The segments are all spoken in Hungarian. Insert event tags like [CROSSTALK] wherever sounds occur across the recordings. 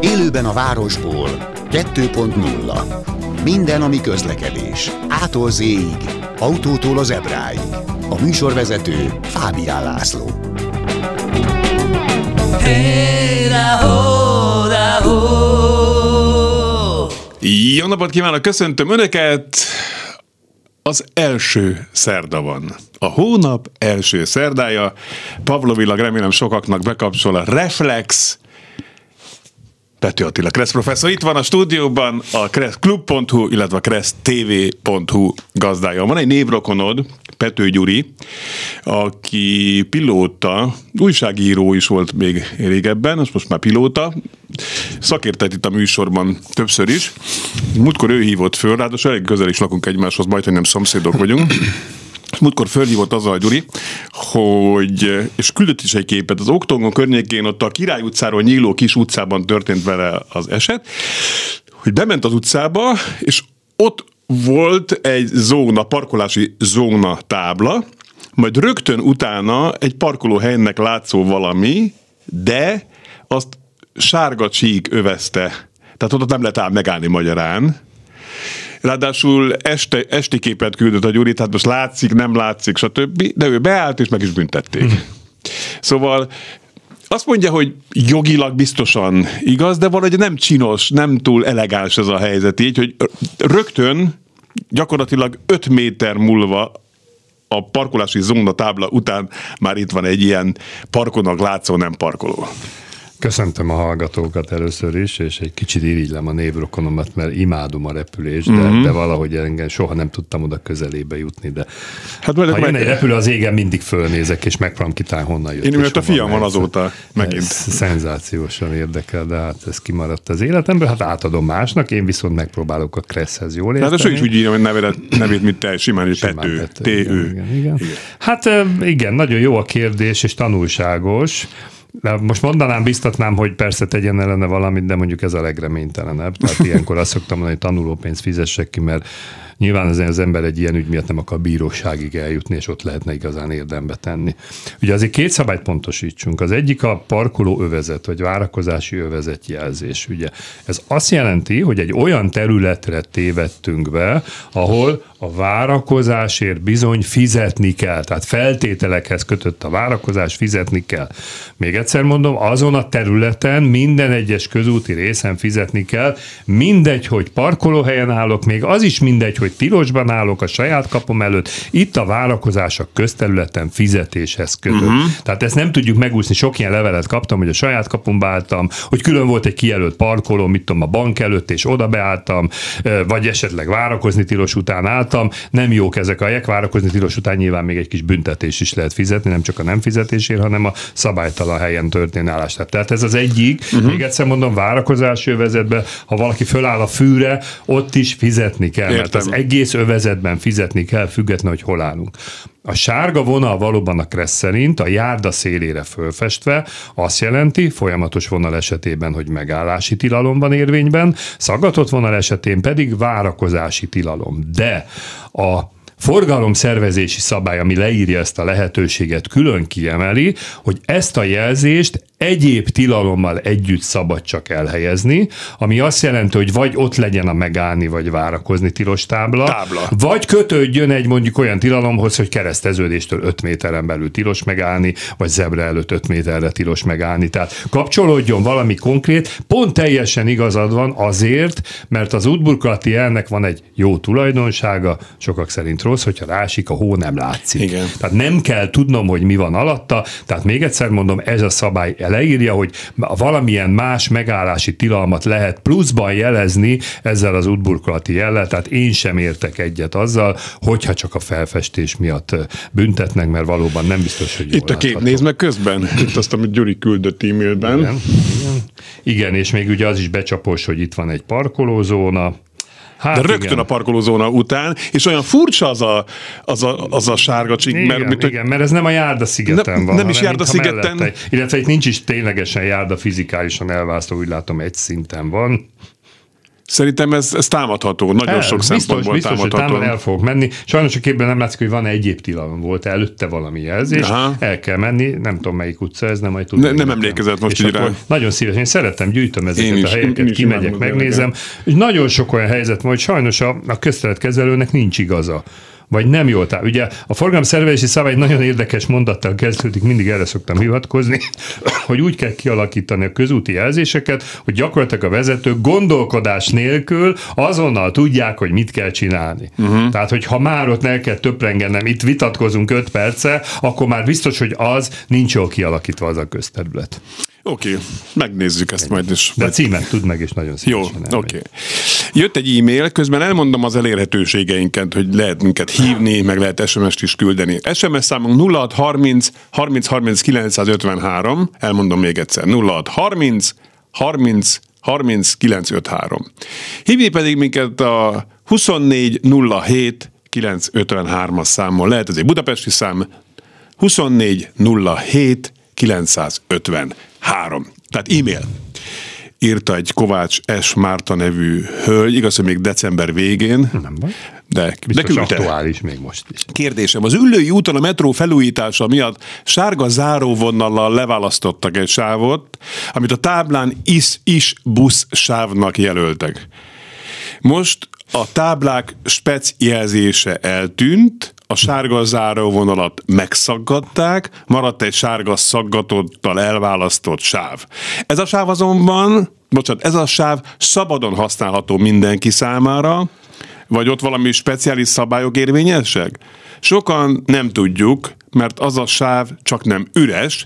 Élőben a városból 2.0 Minden, ami közlekedés. Ától z autótól az ebráig. A műsorvezető Fábián László. Jó napot kívánok, köszöntöm Önöket! Az első szerda van. A hónap első szerdája. Pavlovilag remélem sokaknak bekapcsol a Reflex, Pető Attila Kressz professzor itt van a stúdióban, a kresszklub.hu, illetve a kressztv.hu gazdája. Van egy névrokonod, Pető Gyuri, aki pilóta, újságíró is volt még régebben, az most már pilóta, szakértett itt a műsorban többször is. Múltkor ő hívott föl, ráadásul elég közel is lakunk egymáshoz, majd, hogy nem szomszédok vagyunk. Múltkor fölhívott azzal a Gyuri, hogy, és küldött is egy képet, az Oktongon környékén, ott a Király utcáról nyíló kis utcában történt vele az eset, hogy bement az utcába, és ott volt egy zóna, parkolási zóna tábla, majd rögtön utána egy parkolóhelynek látszó valami, de azt sárga csík övezte. Tehát ott nem lehet ám megállni magyarán. Ráadásul este, esti képet küldött a Gyuri, tehát most látszik, nem látszik, stb. De ő beállt, és meg is büntették. Mm. Szóval azt mondja, hogy jogilag biztosan igaz, de valahogy nem csinos, nem túl elegáns ez a helyzet így, hogy rögtön gyakorlatilag 5 méter múlva a parkolási zóna tábla után már itt van egy ilyen parkonak látszó nem parkoló. Köszöntöm a hallgatókat először is, és egy kicsit irigylem a névrokonomat, mert imádom a repülést, de, mm-hmm. de valahogy engem soha nem tudtam oda közelébe jutni, de hát, ha jön egy repülő az égen, mindig fölnézek, és megpróbálom kitálni, honnan jött. Én mert a fiam van azóta megint. Ez szenzációsan érdekel, de hát ez kimaradt az életemből, hát átadom másnak, én viszont megpróbálok a Kresszhez jól érteni. Hát ő is úgy írja, hogy nevét, nevét mint te, simán, hogy Pető, T-ő. Igen, igen, igen. Hát igen, nagyon jó a kérdés, és tanulságos. Most mondanám, biztatnám, hogy persze tegyen ellene valamit, de mondjuk ez a legreménytelenebb. Tehát ilyenkor azt szoktam mondani, hogy tanulópénzt fizessek ki, mert Nyilván az, az ember egy ilyen ügy miatt nem akar bíróságig eljutni, és ott lehetne igazán érdembe tenni. Ugye azért két szabályt pontosítsunk. Az egyik a parkoló övezet, vagy várakozási övezet jelzés. Ugye ez azt jelenti, hogy egy olyan területre tévedtünk be, ahol a várakozásért bizony fizetni kell. Tehát feltételekhez kötött a várakozás, fizetni kell. Még egyszer mondom, azon a területen minden egyes közúti részen fizetni kell. Mindegy, hogy parkolóhelyen állok, még az is mindegy, hogy tilosban állok a saját kapom előtt, itt a várakozás a közterületen fizetéshez kötött. Uh-huh. Tehát ezt nem tudjuk megúszni. Sok ilyen levelet kaptam, hogy a saját kapomba álltam, hogy külön volt egy kijelölt parkoló, mit tudom, a bank előtt, és oda beálltam, vagy esetleg várakozni tilos után álltam. Nem jók ezek a jek, várakozni tilos után nyilván még egy kis büntetés is lehet fizetni, nem csak a nem fizetésért, hanem a szabálytalan helyen történő állás. Tehát ez az egyik, uh-huh. még egyszer mondom, várakozási övezetben, ha valaki föláll a fűre, ott is fizetni kell, Értem. mert az egész övezetben fizetni kell, függetlenül, hogy hol állunk. A sárga vonal valóban a kressz a járda szélére fölfestve azt jelenti, folyamatos vonal esetében, hogy megállási tilalom van érvényben, szagatott vonal esetén pedig várakozási tilalom. De a forgalomszervezési szabály, ami leírja ezt a lehetőséget, külön kiemeli, hogy ezt a jelzést egyéb tilalommal együtt szabad csak elhelyezni, ami azt jelenti, hogy vagy ott legyen a megállni, vagy várakozni tilos tábla, tábla. vagy kötődjön egy mondjuk olyan tilalomhoz, hogy kereszteződéstől 5 méteren belül tilos megállni, vagy zebra előtt 5 méterre tilos megállni. Tehát kapcsolódjon valami konkrét, pont teljesen igazad van azért, mert az útburkolati elnek van egy jó tulajdonsága, sokak szerint rossz, hogyha rásik, a hó nem látszik. Igen. Tehát nem kell tudnom, hogy mi van alatta, tehát még egyszer mondom, ez a szabály leírja, hogy valamilyen más megállási tilalmat lehet pluszban jelezni ezzel az útburkolati jellel, tehát én sem értek egyet azzal, hogyha csak a felfestés miatt büntetnek, mert valóban nem biztos, hogy Itt a kép, nézd meg közben, [CLEARS THROAT] itt azt, amit Gyuri küldött e-mailben. Igen, igen. igen, és még ugye az is becsapos, hogy itt van egy parkolózóna, Hát de rögtön igen. a parkolózóna után, és olyan furcsa az a, az a, az a sárga csík. Igen, mert, mit, igen, mert ez nem a járda szigeten ne, van. Nem is járda szigeten. Mellette, illetve itt nincs is ténylegesen járda fizikálisan elválasztó, úgy látom egy szinten van. Szerintem ez, ez támadható, nagyon El, sok biztos, szempontból biztos, hogy támadható. támad el fogok menni. Sajnos a képben nem látszik, hogy van egyéb tilalom volt előtte valami jelzés. Aha. El kell menni, nem tudom melyik utca ez, nem majd tudom. Ne- nem emlékezett most És így rá. Nagyon szívesen, én szerettem, gyűjtöm ezeket Én is, a helyeket, én kimegyek, megnézem. És nagyon sok olyan helyzet van, hogy sajnos a, a közteletkezelőnek nincs igaza vagy nem jól táv. Ugye a forgalomszervezési szabály egy nagyon érdekes mondattal kezdődik, mindig erre szoktam hivatkozni, [CLEARS THROAT] hogy úgy kell kialakítani a közúti jelzéseket, hogy gyakorlatilag a vezetők gondolkodás nélkül azonnal tudják, hogy mit kell csinálni. Uh-huh. Tehát, hogy ha már ott ne kell töprengenem, itt vitatkozunk öt perce, akkor már biztos, hogy az nincs jól kialakítva az a közterület. Oké, okay, megnézzük ezt majd is. De a címet tud meg, és nagyon Jó, szívesen oké. elmegy. Okay. Jött egy e-mail, közben elmondom az elérhetőségeinket, hogy lehet minket hívni, meg lehet SMS-t is küldeni. SMS számunk 0630 30 30 953, elmondom még egyszer, 0630 30 30 953. Hívni pedig minket a 2407 953-as számon. Lehet ez egy budapesti szám, 2407 953. Tehát e-mail írta egy Kovács S. Márta nevű hölgy, igaz, hogy még december végén, Nem baj. de, de Biztos küldte. aktuális még most is. Kérdésem, az Üllői úton a metró felújítása miatt sárga záróvonallal leválasztottak egy sávot, amit a táblán is, is busz sávnak jelöltek. Most a táblák spec jelzése eltűnt, a sárga záróvonalat megszaggatták, maradt egy sárga szaggatottal elválasztott sáv. Ez a sáv azonban, bocsánat, ez a sáv szabadon használható mindenki számára, vagy ott valami speciális szabályok érvényesek? Sokan nem tudjuk, mert az a sáv csak nem üres,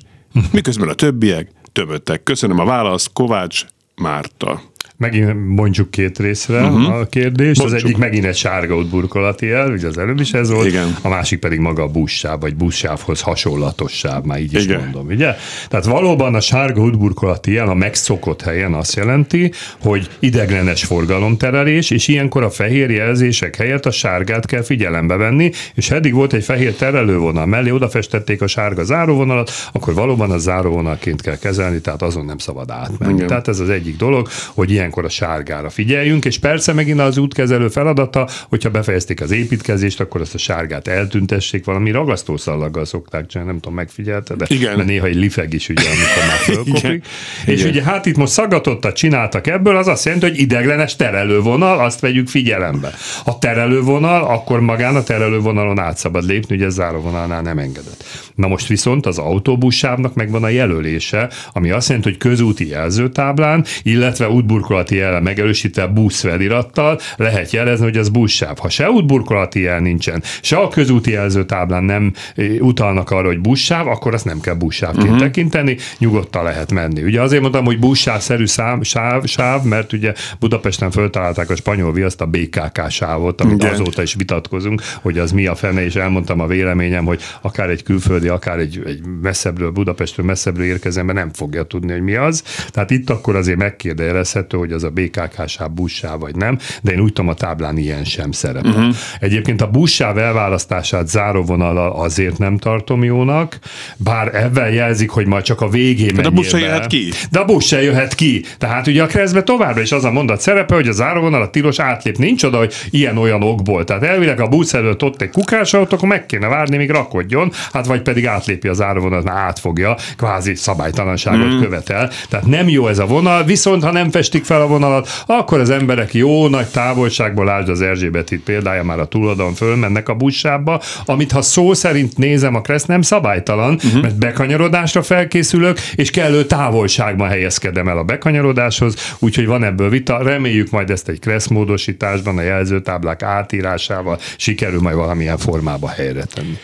miközben a többiek tömöttek. Köszönöm a választ, Kovács Márta. Megint mondjuk két részre uh-huh. a kérdést. Az Bontsuk. egyik megint egy sárga útburkolati jel, ugye az előbb is ez volt. Igen. A másik pedig maga a buszsáv, vagy buszsávhoz hasonlatos sáv, már így is Igen. mondom, ugye? Tehát valóban a sárga útburkolati jel a megszokott helyen azt jelenti, hogy ideglenes forgalomterelés, és ilyenkor a fehér jelzések helyett a sárgát kell figyelembe venni, és eddig volt egy fehér terelővonal mellé, odafestették a sárga záróvonalat, akkor valóban a záróvonalként kell kezelni, tehát azon nem szabad átmenni. Igen. Tehát ez az egyik dolog, hogy ilyenkor a sárgára figyeljünk, és persze megint az útkezelő feladata, hogyha befejezték az építkezést, akkor azt a sárgát eltüntessék, valami ragasztószallaggal szokták csinálni, nem tudom, megfigyelte, de Igen. mert néha egy lifeg is ugye, amikor már [LAUGHS] fölkopik. Igen. És Igen. ugye hát itt most szaggatottat csináltak ebből, az azt jelenti, hogy ideglenes terelővonal, azt vegyük figyelembe. A terelővonal, akkor magán a terelővonalon át szabad lépni, ugye ez záróvonalnál nem engedett. Na most viszont az autóbuszsávnak megvan a jelölése, ami azt jelenti, hogy közúti jelzőtáblán, illetve útburkolati jele megerősítve busz felirattal lehet jelezni, hogy az buszsáv. Ha se útburkolati jel nincsen, se a közúti jelzőtáblán nem eh, utalnak arra, hogy buszsáv, akkor azt nem kell buszsávként uh-huh. tekinteni, nyugodtan lehet menni. Ugye azért mondtam, hogy buszsávszerű szám, sáv, sáv, mert ugye Budapesten föltalálták a spanyol viaszt, a BKK sávot, amit Igen. azóta is vitatkozunk, hogy az mi a fene, és elmondtam a véleményem, hogy akár egy külföldi, akár egy, egy messzebbről, Budapestről messzebbről érkezembe nem fogja tudni, hogy mi az. Tehát itt akkor azért megkérdezhető, hogy az a BKK sáv buszsáv vagy nem, de én úgy tudom, a táblán ilyen sem szerepel. Uh-huh. Egyébként a buszsáv elválasztását záróvonal azért nem tartom jónak, bár ebben jelzik, hogy majd csak a végén Hát a busz se jöhet ki. De a busz se jöhet ki. Tehát ugye a keresztbe továbbra is az a mondat szerepe, hogy a záróvonal a tilos átlép. Nincs oda, hogy ilyen-olyan okból. Tehát elvileg a busz előtt ott egy kukás autó, akkor meg kéne várni, míg rakodjon, hát vagy pedig átlépi a záróvonalat, már átfogja, kvázi szabálytalanságot mm. követel. Tehát nem jó ez a vonal, viszont ha nem festik fel a vonalat, akkor az emberek jó nagy távolságból lásd az Erzsébet itt példája már a túladon fölmennek a buszsába, amit ha szó szerint nézem a kreszt, nem szabálytalan, uh-huh. mert bekanyarodásra felkészülök, és kellő távolságban helyezkedem el a bekanyarodáshoz, úgyhogy van ebből vita. Reméljük majd ezt egy kressz módosításban, a jelzőtáblák átírásával sikerül majd valamilyen formába helyre tenni.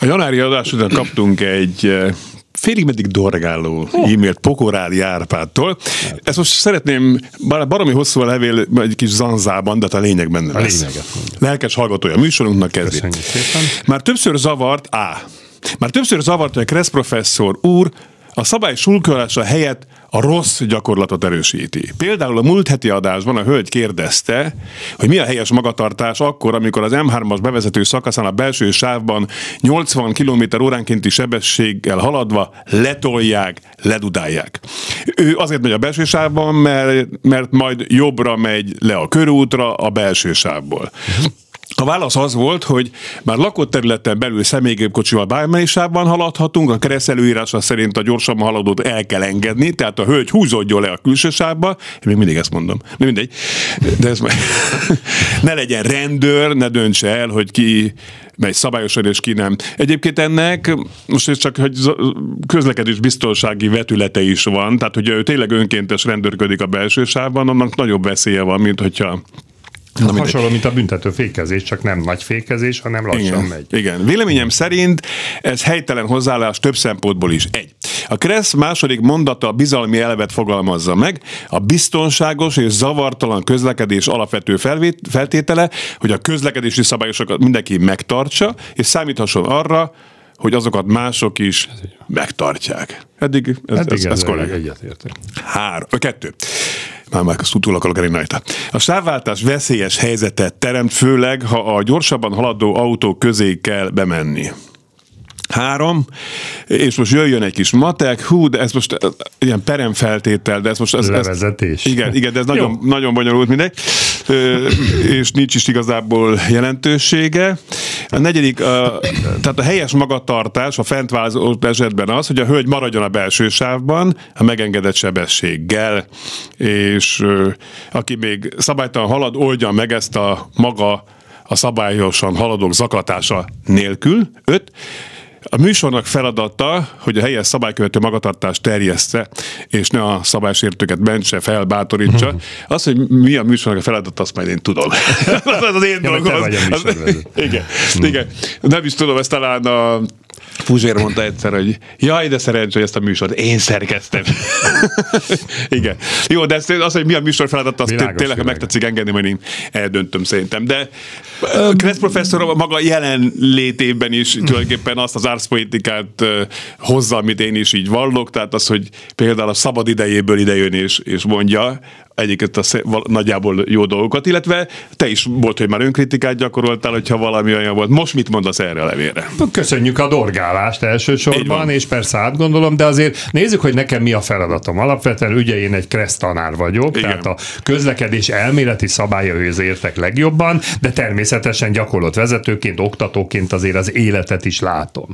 A januári adás után kaptunk egy eh, félig meddig dorgáló e-mailt Pokorádi Árpádtól. Ezt most szeretném, bár baromi hosszú a levél, egy kis zanzában, de hát a lényeg benne lesz. lényeget. Lelkes hallgatója a műsorunknak kezdi. Már többször zavart, á, már többször zavart, hogy a Kressz professzor úr a szabály sulkolása helyett a rossz gyakorlatot erősíti. Például a múlt heti adásban a hölgy kérdezte, hogy mi a helyes magatartás akkor, amikor az M3-as bevezető szakaszán a belső sávban 80 km óránkénti sebességgel haladva letolják, ledudálják. Ő azért megy a belső sávban, mert, mert majd jobbra megy le a körútra a belső sávból. A válasz az volt, hogy már lakott területen belül személygépkocsival bármely sávban haladhatunk, a kereszt előírása szerint a gyorsabban haladót el kell engedni, tehát a hölgy húzódjon le a külső sávba, én még mindig ezt mondom, de mindegy, de ez már [LAUGHS] ne legyen rendőr, ne döntse el, hogy ki megy szabályosan és ki nem. Egyébként ennek most ez csak hogy közlekedés biztonsági vetülete is van, tehát hogy ő tényleg önkéntes rendőrködik a belső sávban, annak nagyobb veszélye van, mint hogyha Na, Hasonló, mint a büntető fékezés, csak nem nagy fékezés, hanem lassan igen, megy. Igen, véleményem szerint ez helytelen hozzáállás több szempontból is. Egy. A Kressz második mondata a bizalmi elvet fogalmazza meg. A biztonságos és zavartalan közlekedés alapvető feltétele, hogy a közlekedési szabályosokat mindenki megtartsa, és számíthasson arra, hogy azokat mások is megtartják. Eddig ez, Eddig ez, ez, ez korrekt. Egyetértek. Három, kettő már már azt túl akarok elég rajta. A sávváltás veszélyes helyzetet teremt, főleg, ha a gyorsabban haladó autó közé kell bemenni. Három, és most jöjjön egy kis matek, hú, de ez most ilyen peremfeltétel, de ez most... Ez, Levezetés. Ez, igen, igen, de ez nagyon, nagyon bonyolult mindegy, és nincs is igazából jelentősége. A negyedik, a, tehát a helyes magatartás a fent esetben az, hogy a hölgy maradjon a belső sávban a megengedett sebességgel, és aki még szabálytalan halad, oldja meg ezt a maga a szabályosan haladók zaklatása nélkül. Öt, a műsornak feladata, hogy a helyes szabálykövető magatartást terjessze, és ne a szabálysértőket mentse fel, bátorítsa. Uh-huh. Az, hogy mi a műsornak a feladata, azt majd én tudom. [LAUGHS] [LAUGHS] az az én ja, dolgom. Az, az, igen, hmm. igen. Nem is tudom, ezt talán a Puzsér mondta egyszer, hogy jaj, de szerencsé, hogy ezt a műsort én szerkeztem. [LAUGHS] Igen. Jó, de az, hogy mi a műsor feladat, azt világos, tényleg, ha megtetszik engedni, majd én eldöntöm szerintem. De Kressz professzor maga jelenlétében is tulajdonképpen azt az árszpolitikát hozza, amit én is így vallok, tehát az, hogy például a szabad idejéből idejön és, és mondja, egyiket a nagyjából jó dolgokat, illetve te is volt, hogy már önkritikát gyakoroltál, hogyha valami olyan volt. Most mit mondasz erre a levélre? Köszönjük a dorgálást elsősorban, és persze átgondolom, de azért nézzük, hogy nekem mi a feladatom. Alapvetően ugye én egy kressz tanár vagyok, Igen. tehát a közlekedés elméleti szabályaihoz értek legjobban, de természetesen gyakorlott vezetőként, oktatóként azért az életet is látom.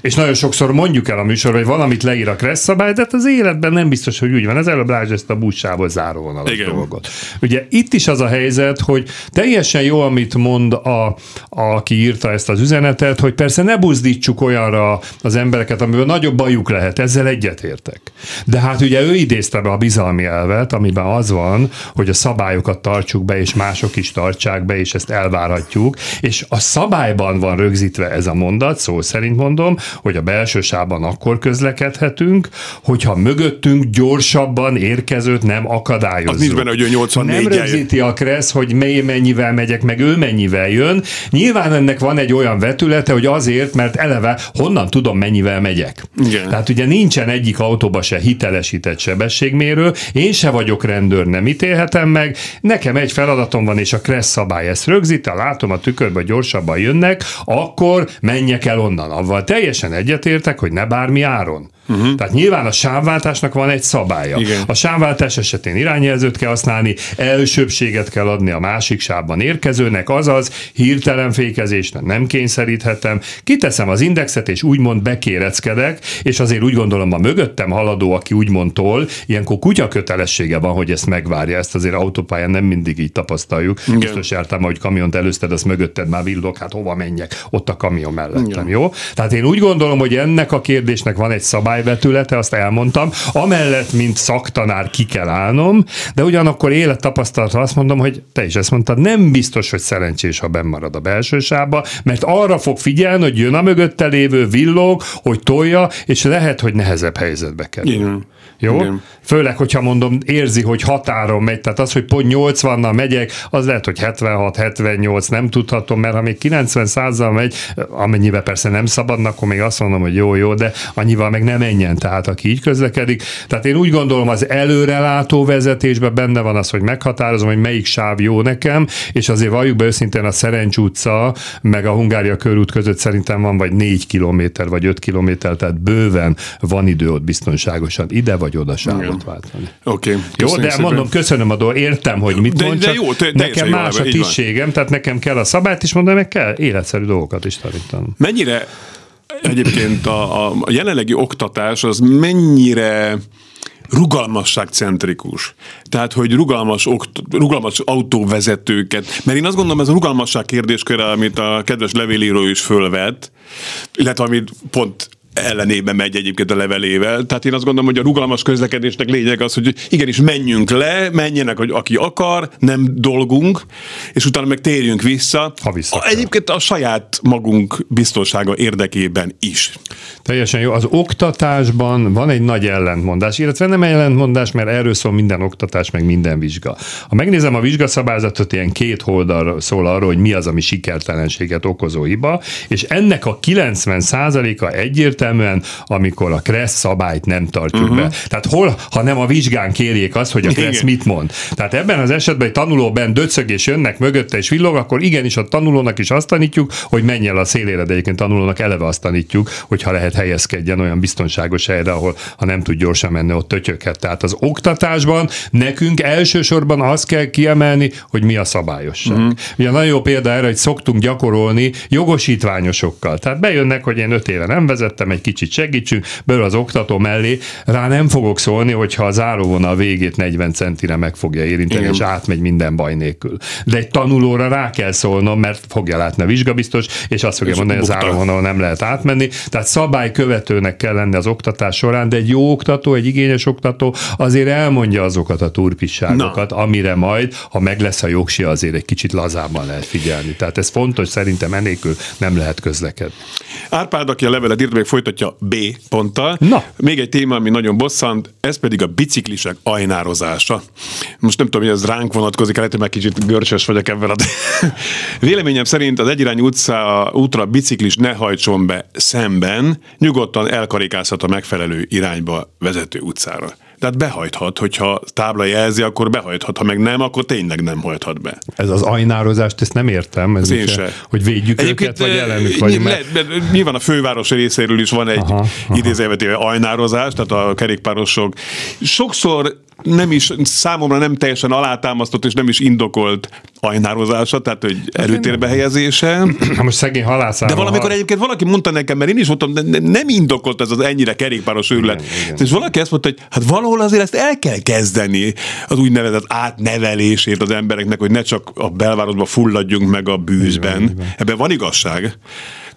És nagyon sokszor mondjuk el a műsorban, hogy valamit leír a kressz szabály, de hát az életben nem biztos, hogy úgy van. Ez előbb Lázs ezt a buszsából záróvonal vonalas Igen. dolgot. Ugye itt is az a helyzet, hogy teljesen jó, amit mond a, a, aki írta ezt az üzenetet, hogy persze ne buzdítsuk olyanra az embereket, amivel nagyobb bajuk lehet, ezzel egyetértek. De hát ugye ő idézte be a bizalmi elvet, amiben az van, hogy a szabályokat tartsuk be, és mások is tartsák be, és ezt elvárhatjuk, és a szabályban van rögzítve ez a mondat, szó szerint mondom, hogy a belső sávban akkor közlekedhetünk, hogyha mögöttünk gyorsabban érkezőt nem akadályoz az nincs benne, hogy ő 84 Nem rögzíti a Kressz, hogy mely mennyivel megyek, meg ő mennyivel jön. Nyilván ennek van egy olyan vetülete, hogy azért, mert eleve honnan tudom, mennyivel megyek. Igen. Tehát ugye nincsen egyik autóba se hitelesített sebességmérő, én se vagyok rendőr, nem ítélhetem meg, nekem egy feladatom van, és a Kressz szabály ezt rögzít, ha látom a tükörbe gyorsabban jönnek, akkor menjek el onnan. Avval teljesen egyetértek, hogy ne bármi áron. Uh-huh. Tehát nyilván a sávváltásnak van egy szabálya. Igen. A sávváltás esetén irányjelzőt kell használni, elsőbséget kell adni a másik sávban érkezőnek, azaz hirtelen fékezésnek nem kényszeríthetem, kiteszem az indexet, és úgymond bekéreckedek, és azért úgy gondolom a mögöttem haladó, aki úgymond tol, ilyenkor kutya kötelessége van, hogy ezt megvárja. Ezt azért autópályán nem mindig így tapasztaljuk. Igen. Biztos jártam, hogy kamiont előzted, az mögötted már villog, hát hova menjek? Ott a kamion mellettem, Igen. jó? Tehát én úgy gondolom, hogy ennek a kérdésnek van egy szabály, szájvetülete, azt elmondtam. Amellett, mint szaktanár ki kell állnom, de ugyanakkor élettapasztalatra azt mondom, hogy te is ezt mondtad, nem biztos, hogy szerencsés, ha marad a belső sába, mert arra fog figyelni, hogy jön a mögötte lévő villog, hogy tolja, és lehet, hogy nehezebb helyzetbe kerül. Igen. Jó? Igen. Főleg, hogyha mondom, érzi, hogy határon megy, tehát az, hogy pont 80-nal megyek, az lehet, hogy 76, 78, nem tudhatom, mert ha még 90 százal megy, amennyivel persze nem szabadnak, akkor még azt mondom, hogy jó, jó, de annyival meg nem menjen, tehát aki így közlekedik. Tehát én úgy gondolom, az előrelátó vezetésben benne van az, hogy meghatározom, hogy melyik sáv jó nekem, és azért valljuk be őszintén a Szerencs utca, meg a Hungária körút között szerintem van vagy 4 kilométer, vagy 5 kilométer, tehát bőven van idő ott biztonságosan ide vagy oda sávot váltani. Oké. Okay. Jó, de mondom, köszönöm a dolgot, értem, hogy mit De- mond, de jó, te- nekem jó, más a tisztségem, tehát nekem kell a szabályt is mondani, meg kell életszerű dolgokat is tanítanom. Mennyire egyébként a, a jelenlegi oktatás az mennyire rugalmasságcentrikus. Tehát, hogy rugalmas, okt, rugalmas autóvezetőket, mert én azt gondolom, ez a rugalmasság kérdésköre, amit a kedves levélíró is fölvet, illetve amit pont ellenében megy egyébként a levelével. Tehát én azt gondolom, hogy a rugalmas közlekedésnek lényeg az, hogy igenis menjünk le, menjenek, hogy aki akar, nem dolgunk, és utána meg térjünk vissza. Ha vissza A-. Egyébként a saját magunk biztonsága érdekében is. Teljesen jó. Az oktatásban van egy nagy ellentmondás, illetve nem ellentmondás, mert erről szól minden oktatás, meg minden vizsga. Ha megnézem a vizsgaszabályzatot, ilyen két oldalról szól arról, hogy mi az, ami sikertelenséget okozó hiba, és ennek a 90%-a egyértelműen, amikor a KRESZ szabályt nem tartjuk uh-huh. be. Tehát hol, ha nem a vizsgán kérjék azt, hogy a Igen. mit mond. Tehát ebben az esetben egy tanuló benn döcög és jönnek mögötte és villog, akkor igenis a tanulónak is azt tanítjuk, hogy menj el a szélére, de egyébként tanulónak eleve azt tanítjuk, hogy ha lehet helyezkedjen olyan biztonságos helyre, ahol ha nem tud gyorsan menni, ott tötyöghet. Tehát az oktatásban nekünk elsősorban azt kell kiemelni, hogy mi a szabályosság. Uh-huh. Ugye nagyon jó példa erre, hogy szoktunk gyakorolni jogosítványosokkal. Tehát bejönnek, hogy én öt éve nem vezettem, egy kicsit segítsünk, belül az oktató mellé, rá nem fogok szólni, hogyha a záróvonal végét 40 centire meg fogja érinteni, Igen. és átmegy minden baj nélkül. De egy tanulóra rá kell szólnom, mert fogja látni a vizsgabiztos, és azt fogja És mondani, hogy a bukta. záróvonalon nem lehet átmenni. Tehát szabálykövetőnek kell lenni az oktatás során, de egy jó oktató, egy igényes oktató azért elmondja azokat a turpisságokat, amire majd, ha meg lesz a jogsi, azért egy kicsit lazábban lehet figyelni. Tehát ez fontos, szerintem enélkül nem lehet közlekedni. Árpád, aki a levelet írt, még folytatja B ponttal. Na. Még egy téma, ami nagyon bosszant, ez pedig a biciklisek ajnározása. Most nem tudom, hogy ez ránk vonatkozik, lehet, hogy már kicsit görcsös vagyok ebben. A... [LAUGHS] Véleményem szerint az egyirányú utca, útra biciklis ne hajtson be szemben, nyugodtan elkarikázhat a megfelelő irányba vezető utcára. Tehát behajthat, hogyha tábla jelzi, akkor behajthat, ha meg nem, akkor tényleg nem hajthat be. Ez az ajnározást, ezt nem értem. Ez én se. Hogy védjük őket, vagy ellenük vagyunk. le- Mert... mert nyilván a főváros részéről is van egy Aha, aha. idézőjevetéve ajnározás, tehát a kerékpárosok sokszor nem is, számomra nem teljesen alátámasztott és nem is indokolt ajnározása, tehát hogy erőtérbe helyezése. [CLEARS THROAT] Ha most szegény halászáról... De valamikor egyébként valaki mondta nekem, mert én is mondtam, de ne- nem indokolt ez az ennyire kerékpáros őrület. És valaki ezt mondta, hogy hát valahol azért ezt el kell kezdeni, az úgynevezett átnevelését az embereknek, hogy ne csak a belvárosban fulladjunk meg a bűzben. van. Ebben van igazság.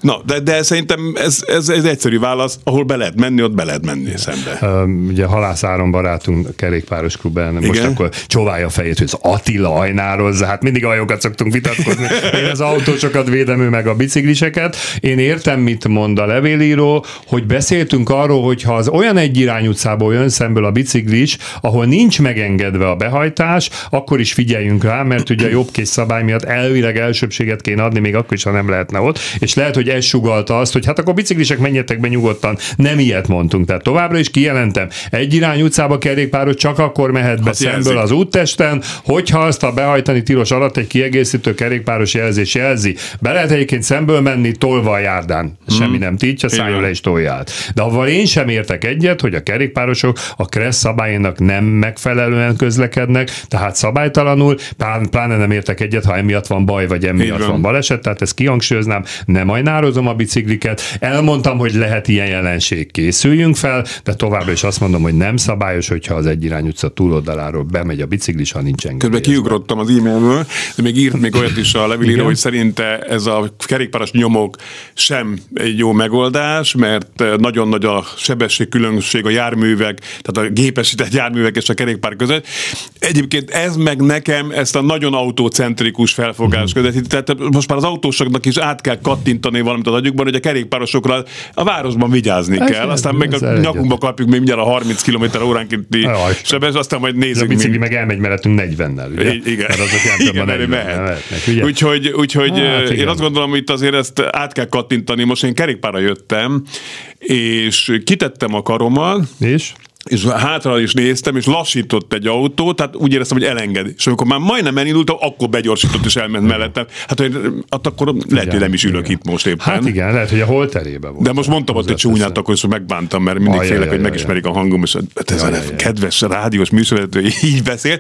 Na, de, de szerintem ez, ez, ez egyszerű válasz, ahol be lehet menni, ott be lehet menni szembe. Ugye Halász Áron barátunk, a kerékpáros klub most Igen? akkor csóválja a fejét, hogy az Attila ajnározza, hát mindig ajokat szoktunk vitatkozni. [LAUGHS] Én az autósokat védem, ő meg a bicikliseket. Én értem, mit mond a levélíró, hogy beszéltünk arról, hogy ha az olyan egy irány utcából jön szemből a biciklis, ahol nincs megengedve a behajtás, akkor is figyeljünk rá, mert ugye a jobbkész szabály miatt elvileg elsőbséget kéne adni, még akkor is, ha nem lehetne ott. És lehet, hogy ez sugalta azt, hogy hát akkor biciklisek menjetek be nyugodtan. Nem ilyet mondtunk. Tehát továbbra is kijelentem. Egy irány utcába kerékpáros csak akkor mehet be Azt szemből jelzik. az úttesten, hogyha azt a behajtani tilos alatt egy kiegészítő kerékpáros jelzés jelzi. Be lehet egyébként szemből menni tolva a járdán. Semmi nem tiltja, szálljon le és tolja át. De avval én sem értek egyet, hogy a kerékpárosok a KRESZ szabályának nem megfelelően közlekednek, tehát szabálytalanul, plán- pláne nem értek egyet, ha emiatt van baj, vagy emiatt van. van baleset, tehát ezt kihangsúlyoznám, nem kínározom a bicikliket, elmondtam, hogy lehet ilyen jelenség, készüljünk fel, de továbbra is azt mondom, hogy nem szabályos, hogyha az egyirány utca túloldaláról bemegy a biciklis, ha nincs engedély. Közben kiugrottam az e-mailből, de még írt még olyat is a levélíró, hogy szerinte ez a kerékpáros nyomok sem egy jó megoldás, mert nagyon nagy a sebességkülönbség a járművek, tehát a gépesített járművek és a kerékpár között. Egyébként ez meg nekem ezt a nagyon autócentrikus felfogás uh-huh. között. Tehát most már az autósoknak is át kell kattintani valamit az agyukban, hogy a kerékpárosokra a városban vigyázni ez kell. Aztán meg a nyakunkba kapjuk még mindjárt a 30 km óránkénti sebes, aztán majd nézzük. A bicikli meg elmegy mellettünk 40-nel, ugye? Igen, Mert azok igen, 40 mehet. mehetnek, ugye? Úgyhogy, úgyhogy hát, én azt gondolom, hogy itt azért ezt át kell kattintani. Most én kerékpára jöttem, és kitettem a karomat, és? És hátra is néztem, és lassított egy autó, tehát úgy éreztem, hogy elenged. És amikor már majdnem elindultam, akkor begyorsított és elment mellettem. Hát, hogy, hát akkor lehet, hogy nem is ülök igen. itt most éppen. Hát igen, lehet, hogy a holterébe volt. De most mondtam ott egy csúnyát, akkor is megbántam, mert mindig félek, hogy megismerik a hangom, és hát ez a kedves rádiós műsorvezető [LAUGHS] így beszél.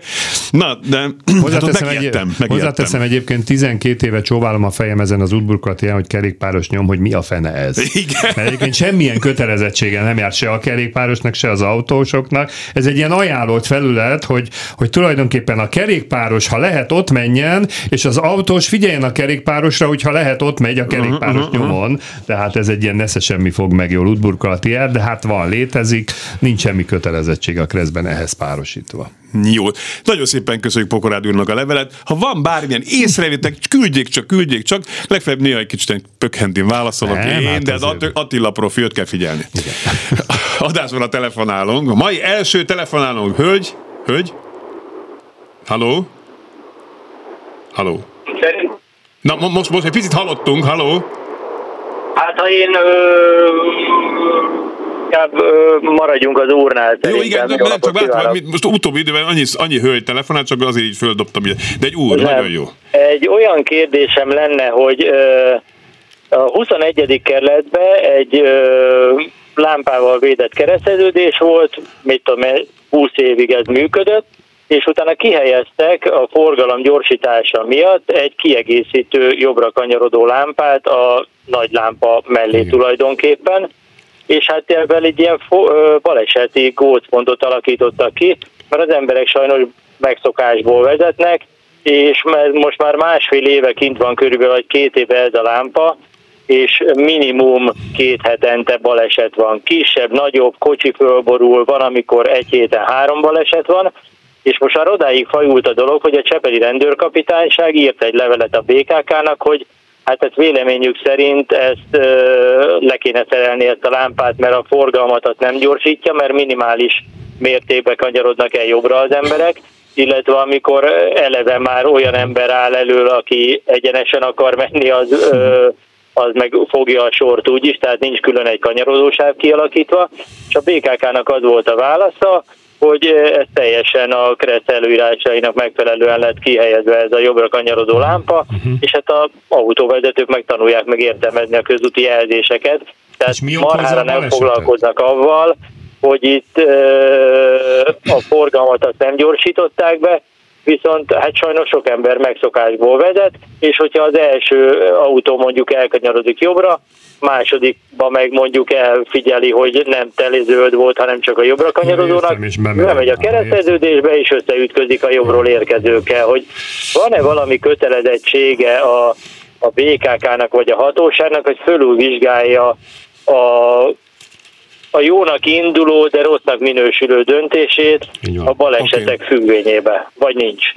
Na, de hát hozzáteszem, hát megijedtem, egy, hozzáteszem egyébként 12 éve csóválom a fejem ezen az útburkolati hogy kerékpáros nyom, hogy mi a fene ez. Igen. Mert egyébként semmilyen kötelezettsége nem jár se a kerékpárosnak, se az autó autósoknak. Ez egy ilyen ajánlott felület, hogy, hogy tulajdonképpen a kerékpáros, ha lehet, ott menjen, és az autós figyeljen a kerékpárosra, hogyha lehet, ott megy a kerékpáros uh-huh, nyomon. Tehát ez egy ilyen nesze semmi fog meg jól útburkolati de hát van, létezik, nincs semmi kötelezettség a kreszben ehhez párosítva. Jó. Nagyon szépen köszönjük Pokorád úrnak a levelet. Ha van bármilyen észrevétek, küldjék csak, küldjék csak. Legfeljebb néha egy kicsit pökhentin válaszolok nem, én, hát de az Attila profilt kell figyelni. [LAUGHS] Adásban a telefonálunk. A mai első telefonálunk. Hölgy? Hölgy? Halló? Halló? Na, most, most egy picit hallottunk. Halló? Hát ha én ö, inkább maradjunk az urnál. Jó, igen, de nem, csak látom, most utóbbi időben annyi, annyi hölgy telefonát, csak azért így földobtam. De egy úr, nem. nagyon jó. Egy olyan kérdésem lenne, hogy a 21. kerületben egy ö, lámpával védett kereszteződés volt, mit tudom, 20 évig ez működött, és utána kihelyeztek a forgalom gyorsítása miatt egy kiegészítő jobbra kanyarodó lámpát a nagy lámpa mellé Igen. tulajdonképpen, és hát ebben egy ilyen baleseti gócpontot alakítottak ki, mert az emberek sajnos megszokásból vezetnek, és most már másfél éve kint van körülbelül, vagy két éve ez a lámpa, és minimum két hetente baleset van. Kisebb, nagyobb, kocsi fölborul, van, amikor egy héten három baleset van, és most már odáig fajult a dolog, hogy a Csepeli rendőrkapitányság írt egy levelet a BKK-nak, hogy Hát ez véleményük szerint ezt ö, le kéne szerelni ezt a lámpát, mert a forgalmat nem gyorsítja, mert minimális mértékben kanyarodnak el jobbra az emberek, illetve amikor eleve már olyan ember áll elől, aki egyenesen akar menni, az, ö, az meg fogja a sort úgyis, tehát nincs külön egy kanyarodósáv kialakítva, és a BKK-nak az volt a válasza, hogy ez teljesen a kereszt előírásainak megfelelően lett kihelyezve ez a jobbra kanyarodó lámpa, uh-huh. és hát a autóvezetők megtanulják meg értelmezni a közúti jelzéseket. Tehát marhára nem foglalkoznak avval, hogy itt a forgalmat azt nem gyorsították be, viszont hát sajnos sok ember megszokásból vezet, és hogyha az első autó mondjuk elkanyarodik jobbra, másodikban meg mondjuk elfigyeli, hogy nem teleződ volt, hanem csak a jobbra kanyarodónak, bemegy a kereszteződésbe, és összeütközik a jobbról érkezőkkel, hogy van-e valami kötelezettsége a, a BKK-nak vagy a hatóságnak, hogy fölülvizsgálja a a jónak induló, de rossznak minősülő döntését a balesetek okay. függvényébe, vagy nincs.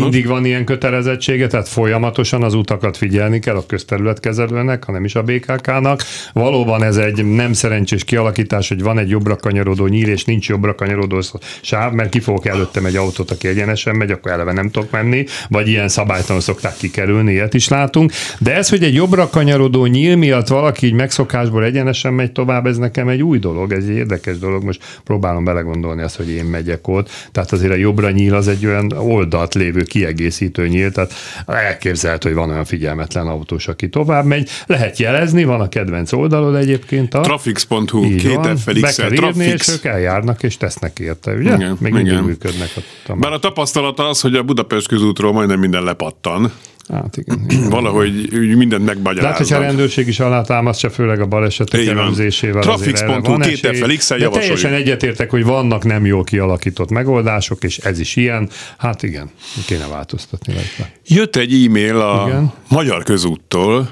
Mindig van ilyen kötelezettsége, tehát folyamatosan az utakat figyelni kell a közterületkezelőnek, hanem is a BKK-nak. Valóban ez egy nem szerencsés kialakítás, hogy van egy jobbra kanyarodó nyíl, és nincs jobbra kanyarodó sáv, mert ki fogok előttem egy autót, aki egyenesen megy, akkor eleve nem tudok menni, vagy ilyen szabálytalan szokták kikerülni, ilyet is látunk. De ez, hogy egy jobbra kanyarodó nyíl miatt valaki így megszokásból egyenesen megy tovább, ez nekem egy új dolog, ez egy érdekes dolog. Most próbálom belegondolni azt, hogy én megyek ott. Tehát azért a jobbra nyíl az egy olyan oldalt lévő kiegészítő nyílt, tehát elképzelhető, hogy van olyan figyelmetlen autós, aki tovább megy. Lehet jelezni, van a kedvenc oldalod egyébként. A... Trafix.hu, két f Be kell írni, és ők eljárnak, és tesznek érte, ugye? Igen, Még igen. működnek a Bár a tapasztalata az, hogy a Budapest közútról majdnem minden lepattan. Hát igen. igen. [CLEARS THROAT] Valahogy mindent De hát, hogyha a megmagyaráznak. rendőrség is alátámasztja, főleg a balesetek elemzésével Trafix.hu, van két esély. FLX-el De javasoljuk. teljesen egyetértek, hogy vannak nem jól kialakított megoldások, és ez is ilyen. Hát igen, kéne változtatni rajta. Jött egy e-mail a Igen. Magyar Közúttól.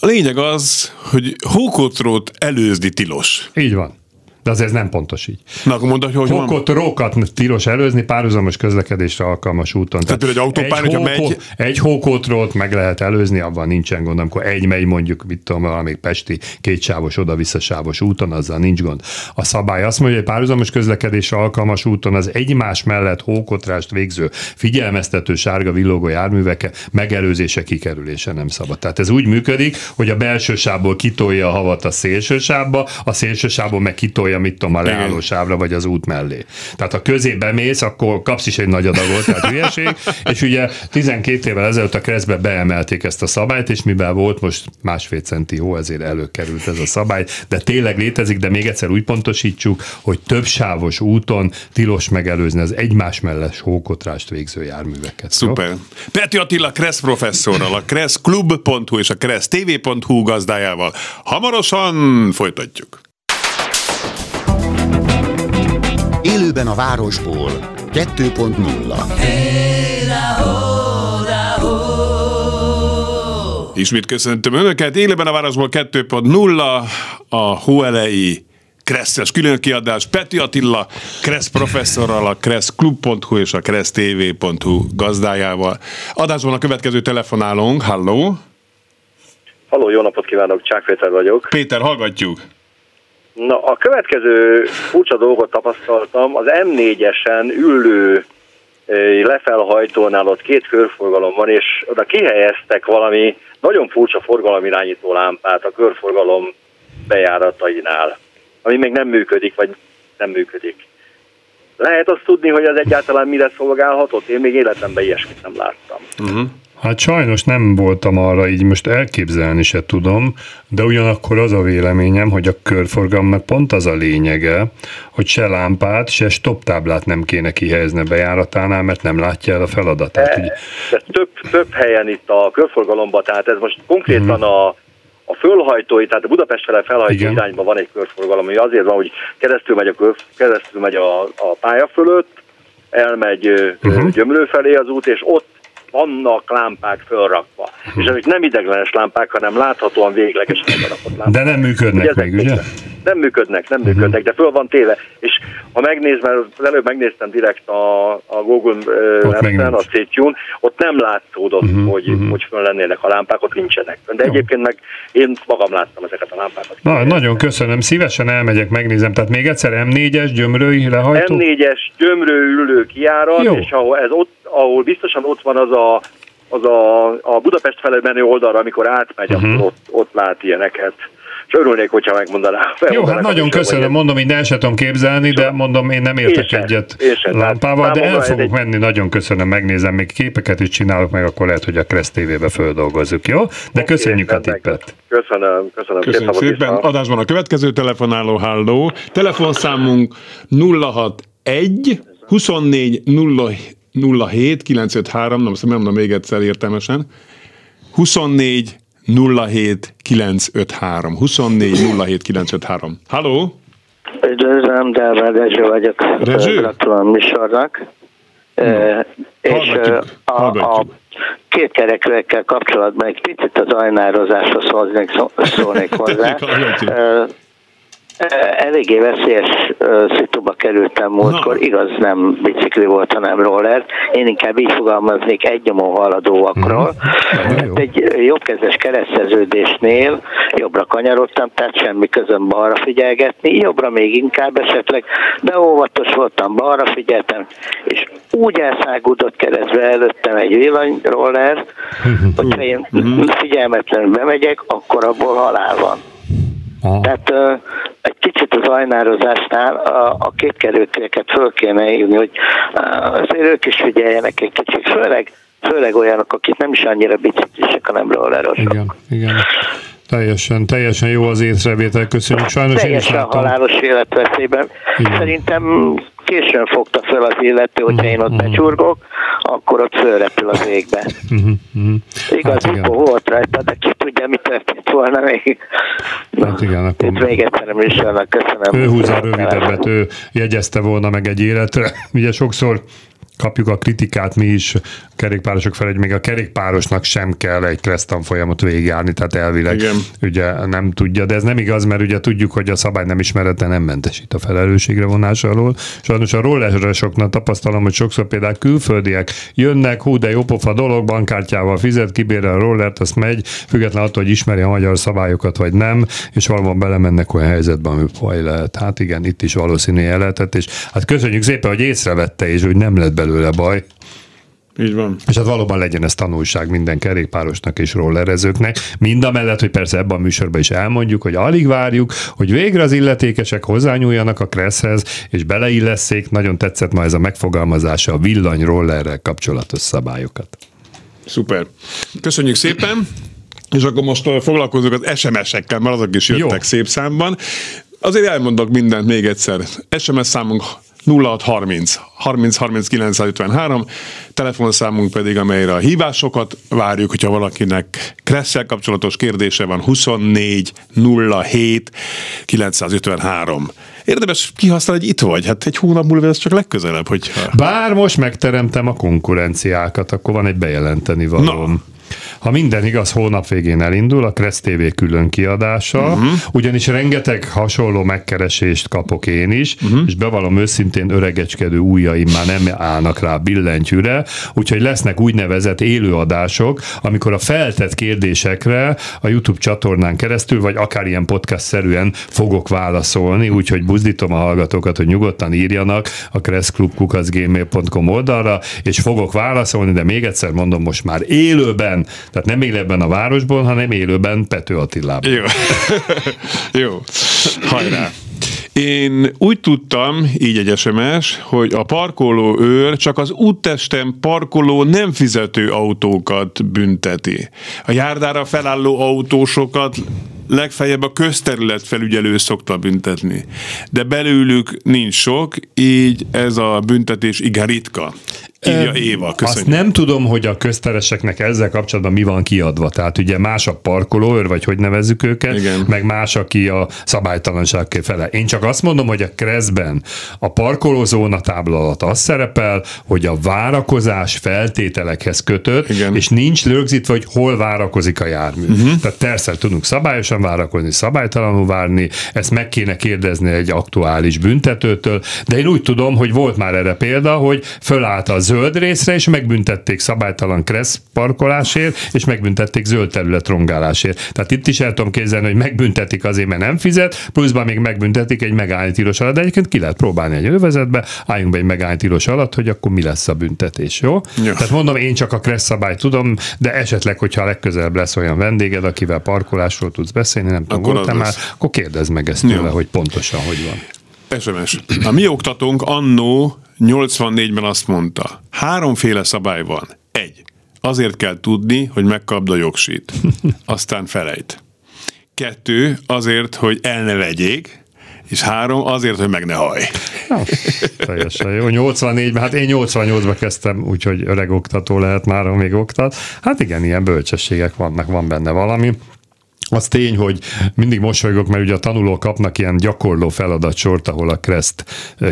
A lényeg az, hogy hókotrót előzni tilos. Így van. De azért ez nem pontos így. Na, akkor mondd, hogy hogy van. Hókot, rókat tilos előzni párhuzamos közlekedésre alkalmas úton. Tehát például egy autópályán, hogyha megy- Egy hókotrót meg lehet előzni, abban nincsen gond. Amikor egy megy mondjuk, mit tudom, valamelyik pesti kétsávos, oda-visszasávos úton, azzal nincs gond. A szabály azt mondja, hogy párhuzamos közlekedésre alkalmas úton az egymás mellett hókotrást végző figyelmeztető sárga villogó járművek megelőzése, kikerülése nem szabad. Tehát ez úgy működik, hogy a belső sávból kitolja a havat a szélső sávba, a szélső sávból meg kitolja, mit tudom, a leálló sávra vagy az út mellé. Tehát ha közébe mész, akkor kapsz is egy nagy adagot, tehát hülyeség, [LAUGHS] és ugye 12 évvel ezelőtt a keresztbe beemelték ezt a szabályt, és mivel volt most másfél centi hó, ezért előkerült ez a szabály, de tényleg létezik, de még egyszer úgy pontosítsuk, hogy több sávos úton tilos megelőzni az egymás mellett hókotrást végző járműveket. jó? Szuper. Peti Attila Kressz professzorral, a kresszklub.hu és a kressztv.hu gazdájával. Hamarosan folytatjuk. Élőben a városból 2.0 Ismét köszöntöm Önöket. Élőben a városból 2.0 a hóelei Kresszes különkiadás Peti Attila, Kressz professzorral, a kresszklub.hu és a kressztv.hu gazdájával. Adásban a következő telefonálónk. Halló! Halló, jó napot kívánok, Csák Péter vagyok. Péter, hallgatjuk. Na, a következő furcsa dolgot tapasztaltam, az M4-esen ülő lefelhajtónál ott két körforgalom van, és oda kihelyeztek valami nagyon furcsa forgalomirányító lámpát a körforgalom bejáratainál, ami még nem működik, vagy nem működik. Lehet azt tudni, hogy az egyáltalán mire szolgálhatott? Én még életemben ilyesmit nem láttam. Hát sajnos nem voltam arra, így most elképzelni se tudom, de ugyanakkor az a véleményem, hogy a körforgalomnak pont az a lényege, hogy se lámpát, se stop táblát nem kéne kihelyezni a bejáratánál, mert nem látja el a feladatát. Ugye, de több, több helyen itt a körforgalomban, tehát ez most konkrétan a, a fölhajtói, tehát a Budapest fele felhajtó Igen. irányban van egy körforgalom, ami azért van, hogy keresztül megy a, kör, keresztül megy a, a pálya fölött, elmegy Mhm. uh-huh. Gyömrő felé az út, és ott vannak lámpák fölrakva. És ezek nem ideglenes lámpák, hanem láthatóan megrakott lámpák. de nem működnek Ugye ezek ugye? Nem működnek, nem működnek, de föl van téve. És ha megnéz, mert az előbb megnéztem direkt a, a Google meg Maps-en, a nincs. Szétjún, ott nem látszódott, uh-huh, hogy, uh-huh. hogy föl lennének a lámpák, ott nincsenek. De egyébként meg én magam láttam ezeket a lámpákat. Na, nagyon köszönöm, szívesen elmegyek, megnézem. Tehát még egyszer M4-es gyömrői lehajtó? M4-es gyömrő ülő kiárat, Jó. és ahol, ez ott, ahol biztosan ott van az a, az a, a Budapest felé menő oldalra, amikor átmegy, uh-huh. ott, ott lát ilyeneket. És örülnék, hogyha megmondaná. Jó, hát nagyon hogy köszönöm, mondom, így el sem tudom képzelni, de mondom, én nem értek Én egyet én sem. lámpával, de el fogok egy- menni, nagyon köszönöm, megnézem, még képeket is csinálok meg, akkor lehet, hogy a Kressz TV-be földolgozzuk, jó? De köszönjük a tippet. Köszönöm, köszönöm. Napot szépen. Adásban a következő telefonáló. Halló! Telefonszámunk 061 24 07 953, nem, nem mondom még egyszer értelmesen. 24 07 953. 24 07 953. Halló! Üdvözlöm, Delver Rezső vagyok. Rezső? Gratulálom a műsornak. E, és a, a hallgatjuk. két kerekűekkel kapcsolatban egy picit az ajnározásra szólnék, szólnék [LAUGHS] hozzá. Eléggé veszélyes szituba kerültem múltkor, Na. igaz nem bicikli volt, hanem roller. Én inkább így fogalmaznék egy nyomó haladóakról. Mhm. jó. Egy jobbkezes kereszteződésnél jobbra kanyarodtam, tehát semmi közöm balra figyelgetni, jobbra még inkább esetleg, de óvatos voltam, balra figyeltem, és úgy elszágúdott keresztbe előttem egy villanyroller, hogyha én figyelmetlenül bemegyek, akkor abból halál van. Aha. Tehát egy kicsit az ajnározásnál a, a kétkerülteket föl kéne hívni, hogy azért ők is figyeljenek egy kicsit, főleg, főleg olyanok, akik nem is annyira biciklisek, hanem rollerosok. Igen, igen. Teljesen, teljesen jó az észrevétel, köszönjük. Sajnos én is Teljesen halálos életveszélyben. Igen. Szerintem későn fogta fel az illető, hogyha én ott becsurgok, akkor ott fölrepül az égbe. Igaz, Hát igen. volt rajta, de ki tudja, mi történt volna még. Hát igen, akkor- Itt még egyszer műsornak köszönöm. Ő húzza a rövidebbet, ő jegyezte volna meg egy életre. [LAUGHS] Ugye sokszor kapjuk a kritikát mi is kerékpárosok fel, hogy még a kerékpárosnak sem kell egy kresztan folyamot végigjárni, tehát elvileg Igen. ugye nem tudja, de ez nem igaz, mert ugye tudjuk, hogy a szabály nem ismerete nem mentesít a felelősségre vonás alól. Sajnos a rolleresoknak tapasztalom, hogy sokszor például külföldiek jönnek, hú, de jó pofa dolog, bankkártyával fizet, kibérel a rollert, azt megy, független attól, hogy ismeri a magyar szabályokat vagy nem, és valóban belemennek olyan helyzetbe, ami baj lehet. Hát igen, itt is valószínű el lehetett, és hát köszönjük szépen, hogy észrevette, és úgy nem lett belőle baj. Így van. És hát valóban legyen ez tanulság minden kerékpárosnak és rollerezőknek. Mind a mellett, hogy persze ebben a műsorban is elmondjuk, hogy alig várjuk, hogy végre az illetékesek hozzányúljanak a kresszhez, és beleillesszék, nagyon tetszett ma ez a megfogalmazása a villany rollerrel kapcsolatos szabályokat. Szuper. Köszönjük szépen. És akkor most uh, foglalkozunk az SMS-ekkel, mert azok is jöttek Jó. szép számban. Azért elmondok mindent még egyszer. SMS számunk 0630 30 30 953, telefonszámunk pedig, amelyre a hívásokat várjuk, hogyha valakinek Kresszel kapcsolatos kérdése van, 24 07 953. Érdemes kihasználni, hogy itt vagy. Hát egy hónap múlva ez csak legközelebb, hogyha... Bár most megteremtem a konkurenciákat, akkor van egy bejelenteni valóm. Ha minden igaz, hónap végén elindul a Kressz TV külön kiadása, uh-huh. ugyanis rengeteg hasonló megkeresést kapok én is, uh-huh. és bevallom őszintén öregecskedő ujjaim már nem állnak rá billentyűre, úgyhogy lesznek úgynevezett élőadások, amikor a feltett kérdésekre a YouTube csatornán keresztül, vagy akár ilyen podcast-szerűen fogok válaszolni, úgyhogy buzdítom a hallgatókat, hogy nyugodtan írjanak a kresszklubkukacgmail.com oldalra, és fogok válaszolni, de még egyszer mondom, most már élőben, tehát nem élőben a városból, hanem élőben Pető Attilában. Jó. [LAUGHS] Jó. Hajrá. Én úgy tudtam, így egy SMS, hogy a parkoló őr csak az úttesten parkoló nem fizető autókat bünteti. A járdára felálló autósokat legfeljebb a közterület felügyelő szokta büntetni. De belőlük nincs sok, így ez a büntetés igen ritka. Írja Éva, Azt köszönjük. nem tudom, hogy a köztereseknek ezzel kapcsolatban mi van kiadva. Tehát ugye más a parkolóőr, vagy hogy nevezzük őket, Igen. meg más, aki a szabálytalanság fele. Én csak azt mondom, hogy a kreszben a parkolózóna tábla alatt az szerepel, hogy a várakozás feltételekhez kötött, Igen. és nincs rögzítve, hogy hol várakozik a jármű. Uh-huh. Tehát persze tudunk szabályosan várakozni, szabálytalanul várni, ezt meg kéne kérdezni egy aktuális büntetőtől, de én úgy tudom, hogy volt már erre példa, hogy fölállt a zöld részre, és megbüntették szabálytalan kressz parkolásért, és megbüntették zöld terület rongálásért. Tehát itt is el tudom képzelni, hogy megbüntetik azért, mert nem fizet, pluszban még megbüntetik egy megállni tilos alatt, de egyébként ki lehet próbálni egy övezetbe, álljunk be egy megállni tilos alatt, hogy akkor mi lesz a büntetés, jó? Ja. Tehát mondom, én csak a kressz szabályt tudom, de esetleg, hogyha legközelebb lesz olyan vendéged, akivel parkolásról tudsz beszélni, nem tudom, Akkor már, akkor kérdezd meg ezt tőle, Jó. hogy pontosan hogy van. SMS. A mi oktatónk annó 84-ben azt mondta, háromféle szabály van. Egy. Azért kell tudni, hogy megkapd a jogsít. [LAUGHS] Aztán felejt. Kettő. Azért, hogy el ne vegyék. És három. Azért, hogy meg ne haj. Na, teljesen jó. 84-ben, hát én 88-ban kezdtem, úgyhogy öreg oktató lehet már, még oktat. Hát igen, ilyen bölcsességek vannak, van benne valami. Az tény, hogy mindig mosolygok, mert ugye a tanulók kapnak ilyen gyakorló feladatsort, ahol a KRESZT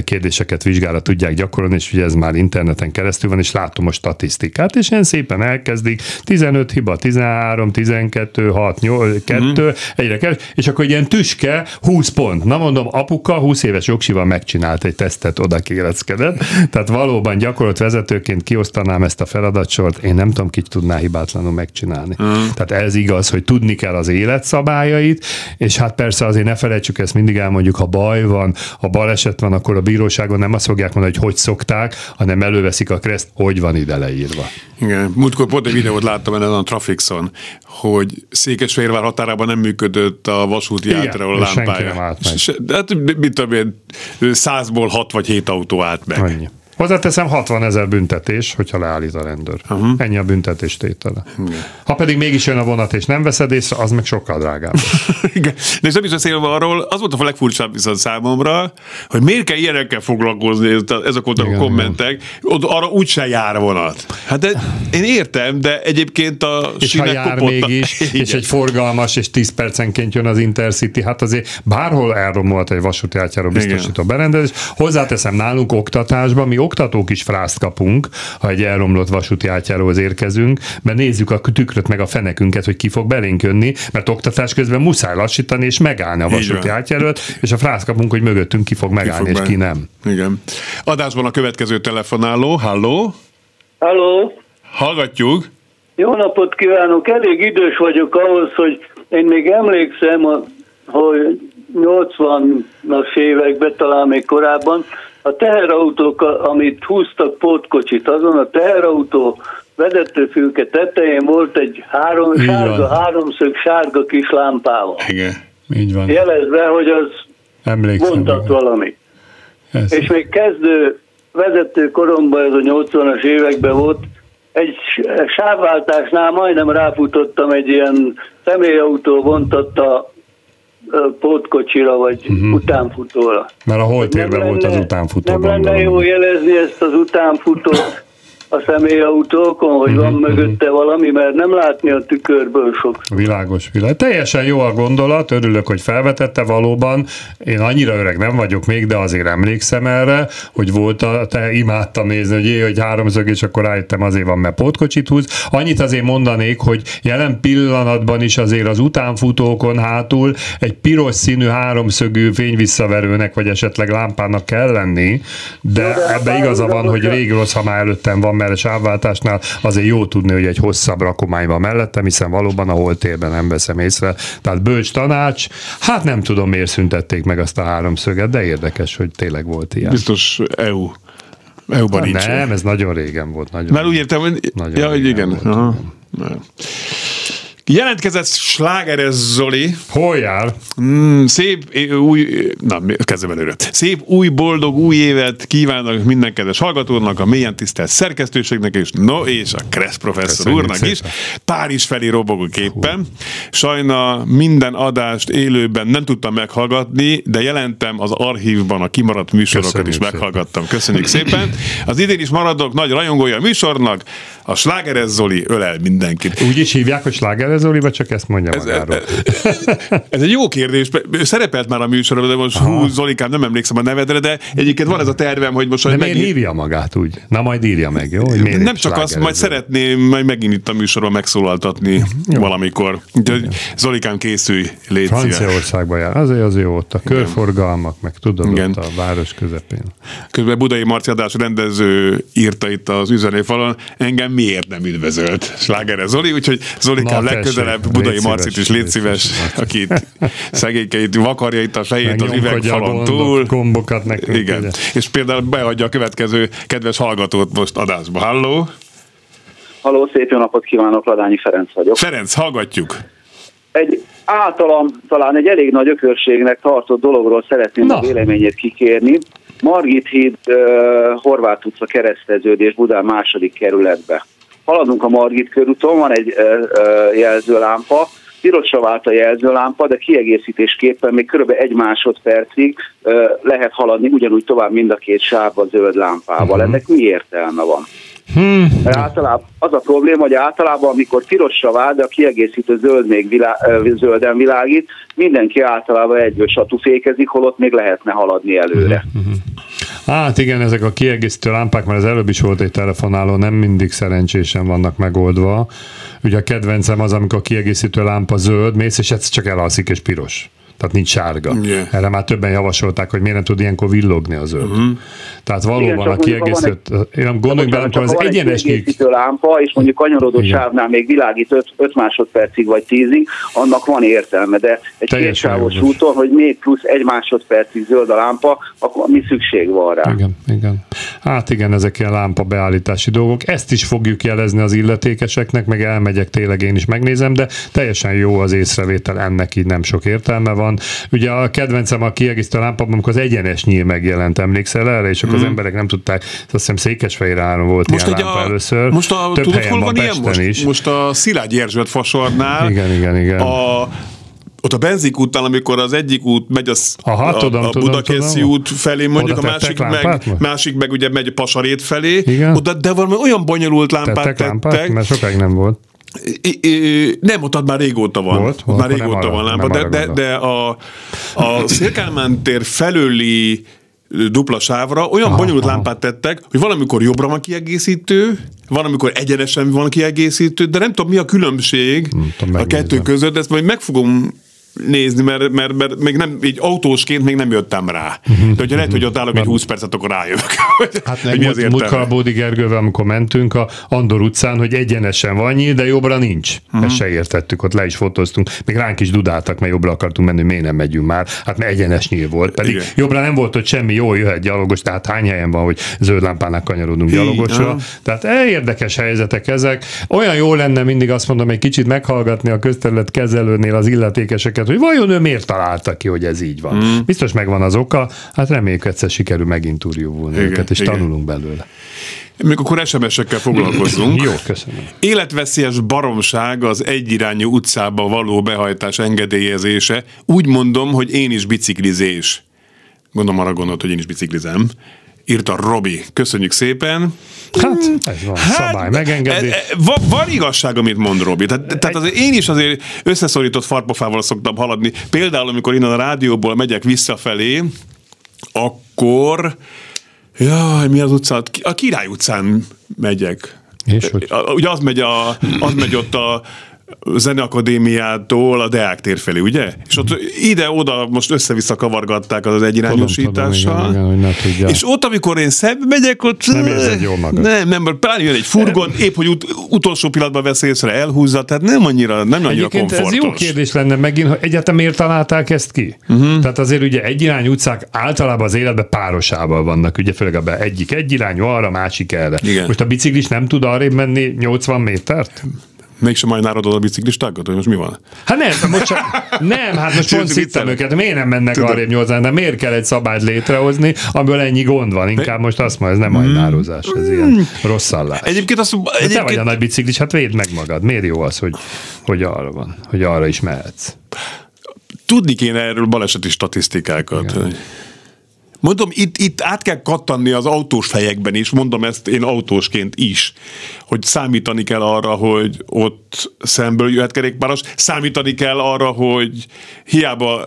kérdéseket vizsgára tudják gyakorolni, és ugye ez már interneten keresztül van, és látom a statisztikát, és ilyen szépen elkezdik, 15 hiba, 13, 12, 6, 8, 2, mm. egyre kell, és akkor ilyen tüske, 20 pont. Na mondom, apuka 20 éves jogsival megcsinált egy tesztet, oda kéreckedett. Tehát valóban gyakorolt vezetőként kiosztanám ezt a feladatsort, én nem tudom, ki tudná hibátlanul megcsinálni. Mm. Tehát ez igaz, hogy tudni kell az életszabályait, és hát persze azért ne felejtsük, ezt mindig elmondjuk, ha baj van, ha baleset van, akkor a bíróságon nem azt fogják mondani, hogy hogy szokták, hanem előveszik a kreszt, hogy van ide leírva. Igen, múltkor pont egy videót láttam ezen a Trafixon, hogy Székesfehérvár határában nem működött a vasúti átról és senki lámpája. nem állt meg. Se- de Hát mit tudom én, százból hat vagy hét autó állt meg. Annyi. Hozzáteszem 60 ezer büntetés, hogyha leállít a rendőr. Uh-huh. Ennyi a büntetés tétele. Ha pedig mégis jön a vonat és nem veszed észre, az meg sokkal drágább. [LAUGHS] Igen. De és nem is beszélve arról, az volt a legfurcsább viszont számomra, hogy miért kell ilyenekkel foglalkozni, ez- ezek voltak a Igen, kommentek, ott arra úgyse jár vonat. Hát de én értem, de egyébként a és ha jár kopottak. mégis, [LAUGHS] és Igen. egy forgalmas, és 10 percenként jön az Intercity, hát azért bárhol elromolt egy vasúti átjáró biztosító berendezés. Hozzáteszem, nálunk oktatásban, mi oktatók is frászt kapunk, ha egy elromlott vasúti átjáróhoz érkezünk, mert nézzük a tükröt meg a fenekünket, hogy ki fog belénk jönni, mert oktatás közben muszáj lassítani és megállni a vasúti átjárót, és a frászt kapunk, hogy mögöttünk ki fog megállni, fog és be- ki nem. Igen. Adásban a következő telefonáló. Halló? Halló, Hallgatjuk. jó napot kívánok! Elég idős vagyok ahhoz, hogy én még emlékszem, hogy 80-as években, talán még korábban, a teherautók, amit húztak pótkocsit, azon a teherautó vezetőfülke tetején volt egy három, Így sárga, van. háromszög sárga kis lámpával. Igen. Így van. Jelezve, hogy az Emlékszem. mondtat valami. Ez. És még kezdő vezető koromban, ez a 80-as években volt, egy sávváltásnál majdnem ráfutottam egy ilyen személyautó vontatta pótkocsira, vagy uh-huh. utánfutóra. Mert a holtérben volt az utánfutó, Nem lenne jó jelezni ezt az utánfutót a személyautókon, hogy van mögötte valami, mert nem látni a tükörből sok. Világos, világos. Teljesen jó a gondolat, örülök, hogy felvetette valóban. Én annyira öreg nem vagyok még, de azért emlékszem erre, hogy volt a, te imádtam nézni, hogy jé, hogy háromszög, és akkor rájöttem azért van, mert pótkocsit húz. Annyit azért mondanék, hogy jelen pillanatban is azért az utánfutókon hátul egy piros színű háromszögű fényvisszaverőnek, vagy esetleg lámpának kell lenni, de, de ebbe igaza van, hogy rég rossz, ha már előttem van, mert a sávváltásnál azért jó tudni, hogy egy hosszabb rakomány van mellettem, hiszen valóban a holtérben nem veszem észre. Tehát bölcs tanács, hát nem tudom, miért szüntették meg azt a háromszöget, de érdekes, hogy tényleg volt ilyen. Biztos EU. EU-ban nincs. nem, ez nagyon régen volt. Nagyon Már úgy értem, hogy, Nagyon ja, hogy igen. volt, Aha. Nem. Jelentkezett Slágeres Zoli, Hol jár? Mm, szép új, na, kezdem előre. Szép új, boldog új évet kívánok minden kedves hallgatónak, a mélyen tisztelt szerkesztőségnek is, no és a Kressz professzor Köszönjük úrnak is. szépen. Párizs felé robogok éppen. Sajna minden adást élőben nem tudtam meghallgatni, de jelentem az archívban a kimaradt műsorokat Köszönjük is szépen. meghallgattam. Köszönjük szépen. Az idén is maradok nagy rajongója a műsornak, a Slágeres Zoli ölel mindenkit. Úgy is hívják, hogy Sláger Zoli, vagy csak ezt mondja magáról? Ez egy jó kérdés. Ő Szerepelt már a műsorban, de most hú, Zolikám, nem emlékszem a nevedre, de egyébként van ez a tervem, hogy most De majd miért megint... hívja magát úgy? Na majd írja meg, jó? Hogy miért Nem csak azt, majd szeretném majd megint itt a műsorban megszólaltatni valamikor. Úgyhogy Zolikám, készülj, légy. Franciaországban jár. Azért az jó ott a körforgalmak, meg tudod, Igen. ott a város közepén. Közben Budai Marci Adás rendező írta itt az üzenőfalon, engem miért nem üdvözölt Slágere Zoli, úgyhogy Zolikám legközelebb Budai Marcit is légy szíves, szíves. aki itt szegényke itt vakarja itt a fejét az üvegfalon túl. gombokat nekünk. Igen, ugye. és például beadja a következő kedves hallgatót most adásba. Halló? Haló, szép jó napot kívánok, Ladányi Ferenc vagyok. Ferenc, hallgatjuk. Egy általam talán egy elég nagy ökörségnek tartott dologról szeretném Na. a véleményét kikérni. Margit híd, Horváth utca kereszteződés Budán második kerületbe. Haladunk a Margit körúton, van egy jelzőlámpa, pirosra vált a jelzőlámpa, de kiegészítésképpen még kb. egy másodpercig lehet haladni ugyanúgy tovább mind a két sávba zöld lámpával. Ennek mi értelme van? Mert általában az a probléma, hogy általában, amikor pirosra vált, de a kiegészítő zöld még vilá, zölden világít, mindenki általában egyből satufékezik, holott még lehetne haladni előre. Hát igen, ezek a kiegészítő lámpák, mert az előbb is volt egy telefonáló, nem mindig szerencsésen vannak megoldva. Ugye a kedvencem az, amikor a kiegészítő lámpa zöld, mész, és ez csak elalszik és piros. Tehát nincs sárga. Yeah. Erre már többen javasolták, hogy miért nem tud ilyenkor villogni a zöld. Uh-huh. Tehát valóban Igen, a kiegészítő, én gondolj bele, amikor az egy egyenes kiegészítő lámpa, és mondjuk kanyarodó Igen. sávnál még világít 5 másodpercig vagy 10-ig, annak van értelme, de egy kétsávos úton, hogy még plusz egy másodpercig zöld a lámpa, akkor mi szükség van rá? Igen, igen. Hát igen, ezek ilyen lámpa beállítási dolgok. Ezt is fogjuk jelezni az illetékeseknek, meg elmegyek tényleg én is megnézem, de teljesen jó az észrevétel, ennek így nem sok értelme van. van. Ugye a kedvencem a kiegészítő lámpában, amikor az egyenes nyíl megjelent, emlékszel erre, és akkor az emberek nem tudták, azt hiszem Székesfehérváron volt Most, ilyen lámpa a, először. most a, Több tudod, hol van van ilyen most? is. Most a Szilágyi Erzsébet fasornál. Igen, igen, igen. A, ott a benzinkútnál, amikor az egyik út megy az, Aha, a, tudom, a tudom, Budakeszi tudom. út felé, mondjuk Oda a másik meg, másik meg ugye megy a Pasarét felé, Igen. oda, de valami olyan bonyolult lámpát Tettek tettek, lámpát? Mert sokáig nem volt. I- I- nem, ott már régóta van. Volt? Ott már régóta arra- van lámpa, de, de, de a, a Szélkálmán tér felőli dupla sávra olyan Aha, bonyolult aha. lámpát tettek, hogy valamikor jobbra van kiegészítő, valamikor egyenesen van kiegészítő, de nem tudom mi a különbség tudom, a kettő között, ezt majd meg fogom nézni, mert, mert, mert még nem, így autósként még nem jöttem rá. De hogyha lehet, hogy ott állok egy 20 percet, akkor rájövök. [LAUGHS] Hát hogy mi az múlt, múltkor a Bódi Gergővel, amikor mentünk a Andor utcán, hogy egyenesen van nyíl, de jobbra nincs. Mhm. Ezt se értettük, ott le is fotóztunk. Még ránk is dudáltak, mert jobbra akartunk menni, miért nem megyünk már. Hát mert egyenes nyíl volt. Pedig Igen. jobbra nem volt ott semmi, jól jöhet gyalogos, tehát hány helyen van, hogy zöld lámpának kanyarodunk gyalogosra. Tehát eh, érdekes helyzetek ezek. Olyan jó lenne mindig azt mondom, egy kicsit meghallgatni a közterület kezelőnél az illetékeseket, hogy vajon ő miért találta ki, hogy ez így van. Mhm. Biztos megvan az oka, hát reméljük egyszer sikerül meginterjúvulni Igen, őket, és igen. tanulunk belőle. Még akkor SMS-ekkel foglalkozzunk. [CLEARS THROAT] Jó, köszönöm. Életveszélyes baromság az egyirányú utcába való behajtás engedélyezése. Úgy mondom, hogy én is biciklizés. Gondolom arra gondolt, hogy én is biciklizem. Írta Robi. Köszönjük szépen. Hát, ez van, szabály, megengedi. e- e- Van, van igazság, amit mond Robi. Tehát, tehát azért én is azért összeszorított farpofával szoktam haladni. Például, amikor innen a rádióból megyek visszafelé, akkor Jaj, mi az utca? A Király utcán megyek. És hogy? Ugye az megy, a, az megy ott a Zeneakadémiától a Deák tér felé, ugye? És ott ide-oda most össze-vissza kavargatták az, az egyirányosítással. Tudom, igen, igen. És ott, amikor én szembe megyek, ott... Nem érzed jól magad. Nem, nem, mert pláne jön egy furgon, épp, hogy ut- utolsó pillanatban vesz észre, elhúzza, tehát nem annyira, nem annyira Egyébként ez komfortos. jó kérdés lenne megint, hogy egyáltalán miért találták ezt ki? Uh-huh. Tehát azért ugye egyirányú utcák általában az életben párosával vannak, ugye főleg abban egyik egyirányú arra, másik erre. Igen. Most a biciklis nem tud arrébb menni 80 métert? Mégsem majd národ a biciklistákat, hogy most mi van? Hát nem, most csak, nem, hát most pont szittem őket, miért nem mennek Tudom. arrébb 80, de miért kell egy szabályt létrehozni, amiből ennyi gond van? Inkább most azt mondja, ez nem ajnározás, ez ilyen rossz szallás. Egyébként azt De te vagy egyébként, a nagy biciklis, hát védd meg magad. Miért jó az, hogy, hogy arra van, hogy arra is mehetsz? tudni kéne erről baleseti statisztikákat. hogy- Mondom, itt, itt át kell kattanni az autós fejekben is, mondom ezt én autósként is, hogy számítani kell arra, hogy ott szemből jöhet kerékpáros, számítani kell arra, hogy hiába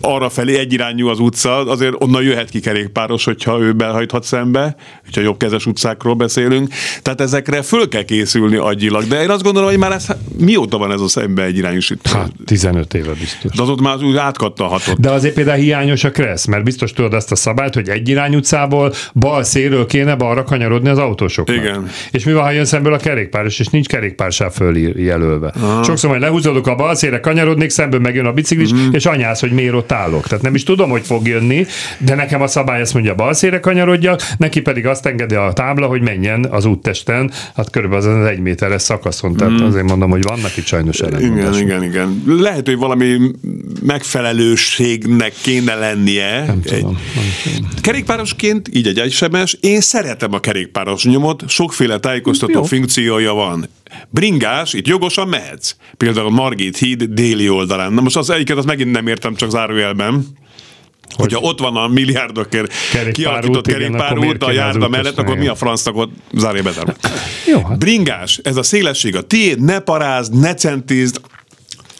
arra felé egyirányú az utca, azért onnan jöhet ki kerékpáros, hogyha ő behajthat szembe, hogyha jobbkezes utcákról beszélünk. Tehát ezekre föl kell készülni agyilag. De én azt gondolom, hogy már ez, mióta van ez a szembe egyirányosítás? Hát 15 éve biztos. De az ott már úgy átkattanhatott. De azért például hiányos a kressz, mert biztos tudod azt a szabályt, hogy egy irány utcából bal szélről kéne balra kanyarodni az autósoknak. Igen. És mi van, ha jön szemből a kerékpáros, és nincs kerékpársáv följelölve. Sokszor majd lehúzódok a bal szélre, kanyarodnék, szemből megjön a biciklis, Mhm. és anyász, hogy miért ott állok. Tehát nem is tudom, hogy fog jönni, de nekem a szabály azt mondja, bal szélre kanyarodjak, neki pedig azt engedi a tábla, hogy menjen az úttesten, hát körülbelül az egy méteres szakaszon. Tehát azért mondom, hogy vannak itt sajnos Mhm. Igen, ellentmondások. igen, igen. Lehet, hogy valami megfelelőségnek kéne lennie. Tudom. Kerékpárosként, így egy egysebes, én szeretem a kerékpáros nyomot, sokféle tájékoztató Jó. funkciója van. Bringás, itt jogosan mehetsz. Például Margit híd déli oldalán. Na most az egyiket az megint nem értem, csak zárójelben. Hogyha ott van a milliárdokért Kerékpárút, kialakított kerékpárút a járda mellett, akkor mi a francnak ott zárja. Jó, hát Bringás, ez a szélesség a tiéd, ne parázd, ne centízd,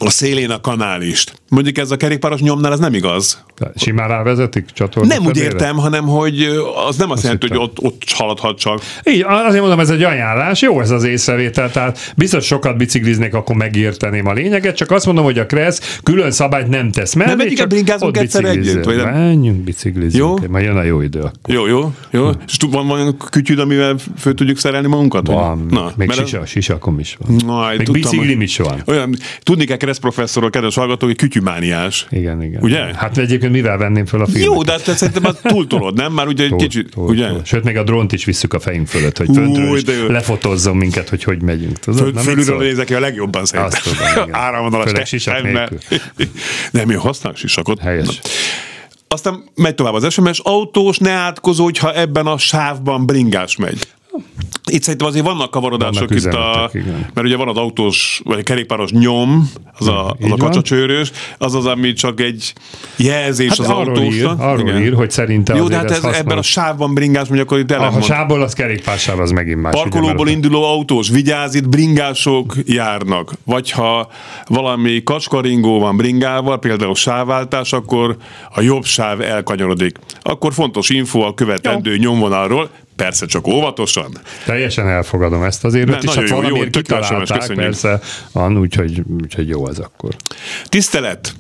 a szélén a kanálist. Mondjuk ez a kerékpáros nyomnál ez nem igaz. simán rávezetik csatorna Nem úgy értem, hanem hogy az nem azt jelenti, hogy ott, ott haladhat csak. Így, azért mondom, ez egy ajánlás, jó ez az észrevétel, tehát biztos sokat bicikliznék, akkor megérteném a lényeget, csak azt mondom, hogy a Kressz külön szabályt nem tesz mellé, Nem csak bringázunk egyszer együtt, vagy nem? Menjünk, biciklizünk, Jó? majd jön a jó idő. akkor. Jó, jó, jó. És tud- van olyan kütyüd, amivel föl tudjuk szerelni magunkat? Van, Na, még sisa, sisakom is van. Majd még tudtam, biciklim is van. Olyan, tudni kell Kressz professzorról, kedves hallgató, hogy kütyümániás. Igen, igen. Ugye? Hát egyébként mivel venném föl a filmet? Jó, de te szerintem már túltolod, nem? Már ugye egy kicsit, túl, ugye? túl. Sőt, még a drónt is visszük a fejünk fölött, hogy föntről is lefotozzon minket, hogy hogy megyünk. Tudod? Föl, mit fölülről nézek ki a legjobban szerintem. Azt tudom, igen. [LAUGHS] Áramvonalas Főleg sisak testemmel. [LAUGHS] Nem, jó, használ sisakot. Helyes. Aztán megy tovább az SMS, autós ne átkozó, hogyha ebben a sávban bringás megy. Itt szerintem azért vannak kavarodások Vannak itt a, igen. mert ugye van az autós, vagy a kerékpáros nyom, az a, az Így a kacsacsőrös, az az, ami csak egy jelzés Hát az arról ír, autósra. arról Igen. ír, hogy szerinte Jó, de hát ez hasznos. ebben a sávban bringás megy, akkor itt a ellentmond. sából az kerékpársáv, az megint más. ugye, Parkolóból mert- induló autós, vigyázz, itt bringások járnak. Vagy ha valami kacskaringó van bringával, például sávváltás, akkor a jobb sáv elkanyarodik. Akkor fontos info a követendő nyomvonalról, persze csak óvatosan. Teljesen elfogadom ezt azért, Ne, is hát jó, valamiért jó SMS, kitalálták, köszönjük. persze, van, úgyhogy, úgyhogy jó az akkor. Tisztelet!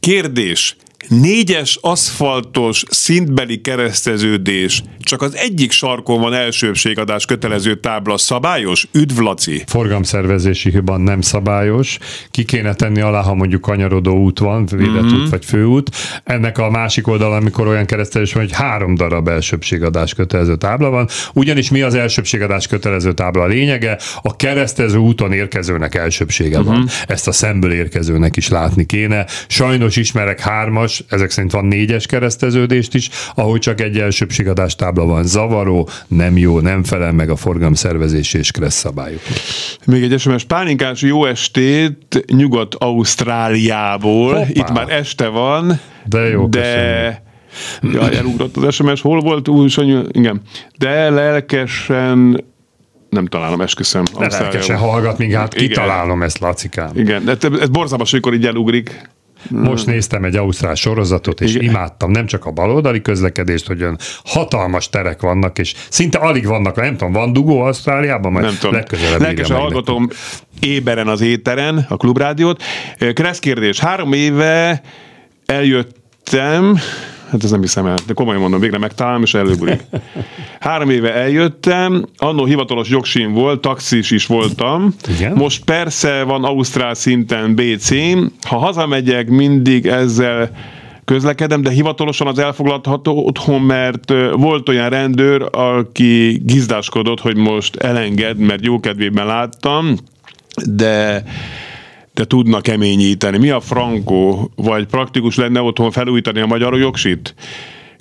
Kérdés! Négyes aszfaltos szintbeli kereszteződés, csak az egyik sarkon van elsőbségadás kötelező tábla szabályos? Üdv Laci! Forgalomszervezési hiba nem szabályos, ki kéne tenni alá, ha mondjuk kanyarodó út van, védett Mhm. út vagy főút. Ennek a másik oldal, amikor olyan keresztelés van, hogy három darab elsőbségadás kötelező tábla van, ugyanis mi az elsőbségadás kötelező tábla a lényege? A keresztező úton érkezőnek elsőbsége Mhm. van. Ezt a szemből érkezőnek is látni kéne. Sajnos ismerek hármas, ezek szerint van négyes kereszteződést is, ahol csak egy elsőbségadás tábla van. Zavaró, nem jó, nem felel meg a forgalomszervezési és kereszt szabályoknak. Még egy SMS. Pálinkás jó estét Nyugat-Ausztráliából. Hoppá. Itt már este van. De jó, De... Jaj, elugrott az SMS. Hol volt? Új, Sanyi, igen. De lelkesen nem találom, esküszöm. Ausztrália. lelkesen hallgat még, hát Igen. kitalálom ezt, Lacikám. Igen, ez ez borzalmas, amikor így elugrik. Most néztem egy ausztrál sorozatot, és Igen. imádtam nem csak a baloldali közlekedést, hogy olyan hatalmas terek vannak, és szinte alig vannak, nem tudom, van dugó Ausztráliában, majd Nem tudom. legközelebb Lelkesen hallgatom éberen az éteren, a klubrádiót. Kressz kérdés. Három éve eljöttem, hát ez nem hiszem el, de komolyan mondom, végre megtalálom, és előbulik. Három éve eljöttem, annó hivatalos jogsim volt, taxis is voltam. Igen? Most persze van Ausztrál szinten BC. Ha hazamegyek, mindig ezzel közlekedem, de hivatalosan az elfoglalható otthon, mert volt olyan rendőr, aki gizdáskodott, hogy most elenged, mert jókedvében láttam, de de tudna keményíteni. Mi a frankó? Vagy praktikus lenne otthon felújítani a magyar jogsit?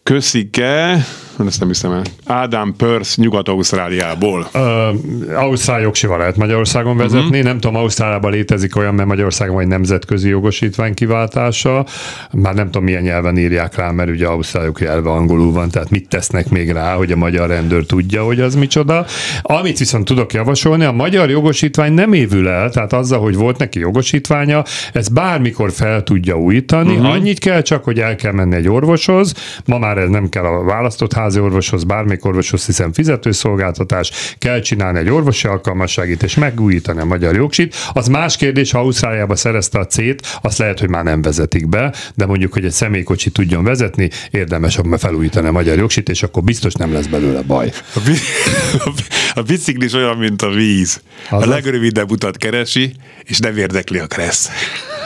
Köszike, ezt nem hiszem el, Ádám Pörsz Nyugat-Ausztráliából. Ö, Ausztrál jogsival lehet Magyarországon vezetni. Uh-huh. Nem tudom, Ausztráliában létezik olyan, mert Magyarországon vagy nemzetközi jogosítvány kiváltása. Már nem tudom, milyen nyelven írják rá, mert ugye Ausztráliok nyelve angolul van, tehát mit tesznek még rá, hogy a magyar rendőr tudja, hogy az micsoda. Amit viszont tudok javasolni, a magyar jogosítvány nem évül el, tehát azzal, hogy volt neki jogosítványa, ez bármikor fel tudja újítani. Uh-huh. Annyit kell csak, hogy el kell menni egy orvoshoz. Ma már ez nem kell a választott házi orvoshoz, bármelyik orvoshoz, hiszen fizetőszolgáltatás, kell csinálni egy orvosi alkalmasságit és megújítani a magyar jogsit. Az más kérdés, ha Ausztráliába szerezte a C-t, azt lehet, hogy már nem vezetik be, de mondjuk, hogy egy személykocsi tudjon vezetni, érdemes akkor felújítani a magyar jogsit, és akkor biztos nem lesz belőle baj. A, bi- [LAUGHS] a biciklis olyan, mint a víz. A Azaz. legrövidebb utat keresi, és nem érdekli a kressz.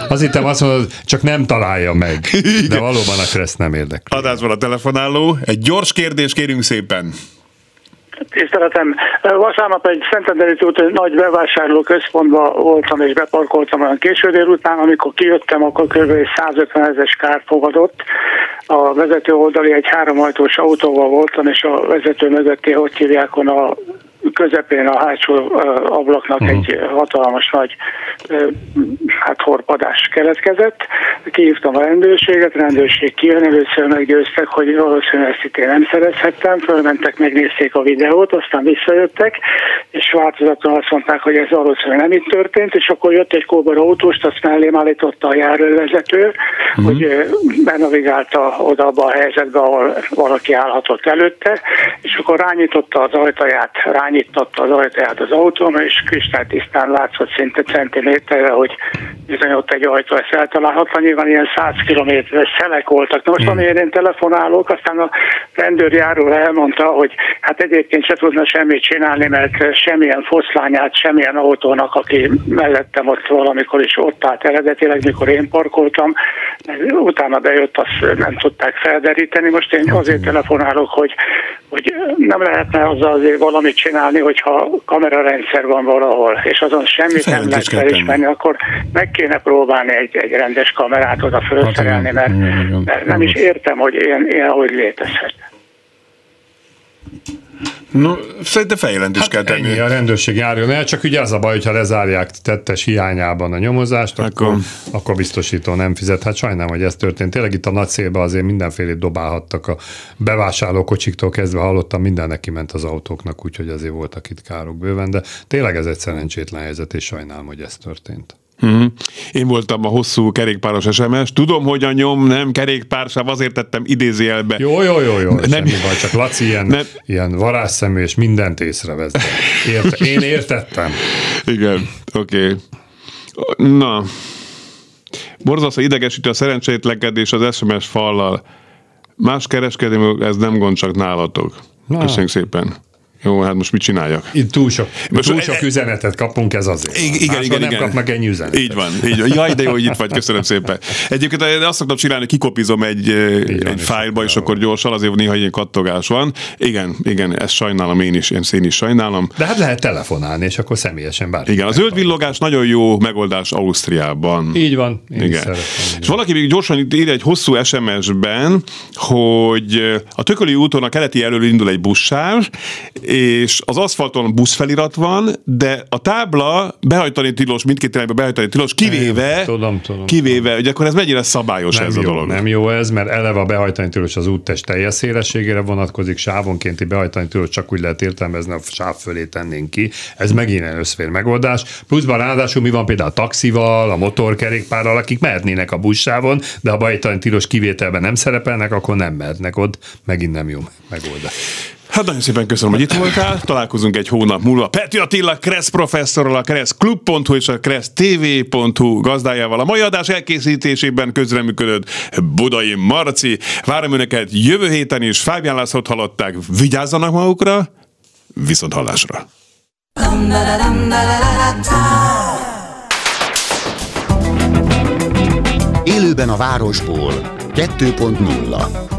Az hittem azt mondod, csak nem találja meg. De valóban a kereszt nem érdekli. Adásban a telefonáló. Egy gyors kérdés, kérünk szépen. Tiszteletem, vasárnap egy Szentendrei út nagy bevásárló központban voltam és beparkoltam olyan késő délután, amikor kijöttem, akkor kb. 150 ezeres kár fogadott. A vezető oldali egy háromajtós autóval voltam, és a vezető mögötti, hogy hívják, a közepén a hátsó ablaknak uh-huh. egy hatalmas nagy hát horpadás keletkezett. Kihívtam a rendőrséget, a rendőrség kijön, először meggyőztek, hogy valószínűleg ezt itt én nem szerezhettem, fölmentek, megnézték a videót, aztán visszajöttek, és változatlan azt mondták, hogy ez valószínűleg nem itt történt, és akkor jött egy kóbor autóst, azt mellém állította a járővezető, uh-huh. hogy benavigálta oda abba a helyzetbe, ahol valaki állhatott előtte, és akkor rányította az ajtaját, rányította kinyitotta az ajtaját az autóm, és kristálytisztán látszott szinte centiméterre, hogy bizony ott egy ajtó ezt eltalálhatlan, nyilván ilyen 100 kilométeres szelek voltak. Na most hmm. amiért én telefonálok, aztán a rendőrjáró elmondta, hogy hát egyébként se tudna semmit csinálni, mert semmilyen foszlányát, semmilyen autónak, aki mellettem ott valamikor is ott állt eredetileg, mikor én parkoltam, utána bejött, azt nem tudták felderíteni. Most én azért telefonálok, hogy, hogy nem lehetne azzal azért valamit csinálni, hogyha kamerarendszer van valahol, és azon semmit nem lehet felismerni, akkor meg kéne próbálni egy, egy rendes kamerát oda felszerelni, mert, mert nem is értem, hogy ilyen, ilyen hogy létezhet. No, szerintem feljelentést hát kell tenni. Ennyi, a rendőrség járjon el, csak ugye az a baj, hogyha lezárják tettes hiányában a nyomozást, akkor, akkor, akkor biztosító nem fizet. Hát sajnálom, hogy ez történt. Tényleg itt a nagy szélbe azért mindenfélét dobálhattak a bevásárlókocsiktól kezdve hallottam, minden neki ment az autóknak, úgyhogy azért voltak itt károk bőven, de tényleg ez egy szerencsétlen helyzet, és sajnálom, hogy ez történt. Uh-huh. Én voltam a hosszú kerékpáros SMS. Tudom, hogy a nyom nem kerékpársáv, azért tettem idézőjelbe. Jó, jó, jó, jó. Nem, semmi baj, csak Laci ilyen, nem. ilyen varázsszemű, és mindent észrevesz. Érte, én értettem. Igen, oké. Okay. Na, borzasztó idegesítő a szerencsétlenkedés az SMS fallal. Más kereskedelmi, ez nem gond, csak nálatok. Na. Köszönjük szépen. Jó, hát most mit csináljak? Itt túl sok, most túl sok e, üzenetet kapunk, ez azért. Igen, igen, igen, nem igen. kapnak ennyi üzenetet. Így van, így van. Jaj, de jó, hogy itt vagy, köszönöm szépen. Egyébként én azt szoktam csinálni, kikopizom egy, egy fájlba, és akkor gyorsan, azért néha ilyen kattogás van. Igen, igen, ezt sajnálom én is, én szén is sajnálom. De hát lehet telefonálni, és akkor személyesen bárki. Igen, a zöld villogás nagyon jó megoldás Ausztriában. Így van, én igen. Szeretem, és valaki még gyorsan ír egy hosszú SMS-ben, hogy a Tököli úton a keleti elől indul egy buszsáv, és az aszfalton buszfelirat van, de a tábla behajtani tilos, mindkét irányba behajtani tilos, kivéve, tudom, tudom, kivéve, hogy akkor ez mennyire szabályos nem ez jó, a dolog. Nem jó ez, mert eleve a behajtani tilos az úttest teljes szélességére vonatkozik, sávonkénti behajtani tilos csak úgy lehet értelmezni, a sáv fölé tennénk ki. Ez megint egy összfér megoldás. Pluszban ráadásul mi van például a taxival, a motorkerékpárral, akik mehetnének a buszsávon, de ha behajtani tilos kivételben nem szerepelnek, akkor nem mehetnek ott. Megint nem jó megoldás. Hát nagyon szépen köszönöm, hogy itt voltál. Találkozunk egy hónap múlva. Peti Attila, Kressz professzorral, a kresszklub.hu és a kressztv.hu gazdájával. A mai adás elkészítésében közreműködött Budai Marci. Várom Önöket jövő héten is. Fábián Lászlót hallották. Vigyázzanak magukra, viszont hallásra. Élőben a városból 2.0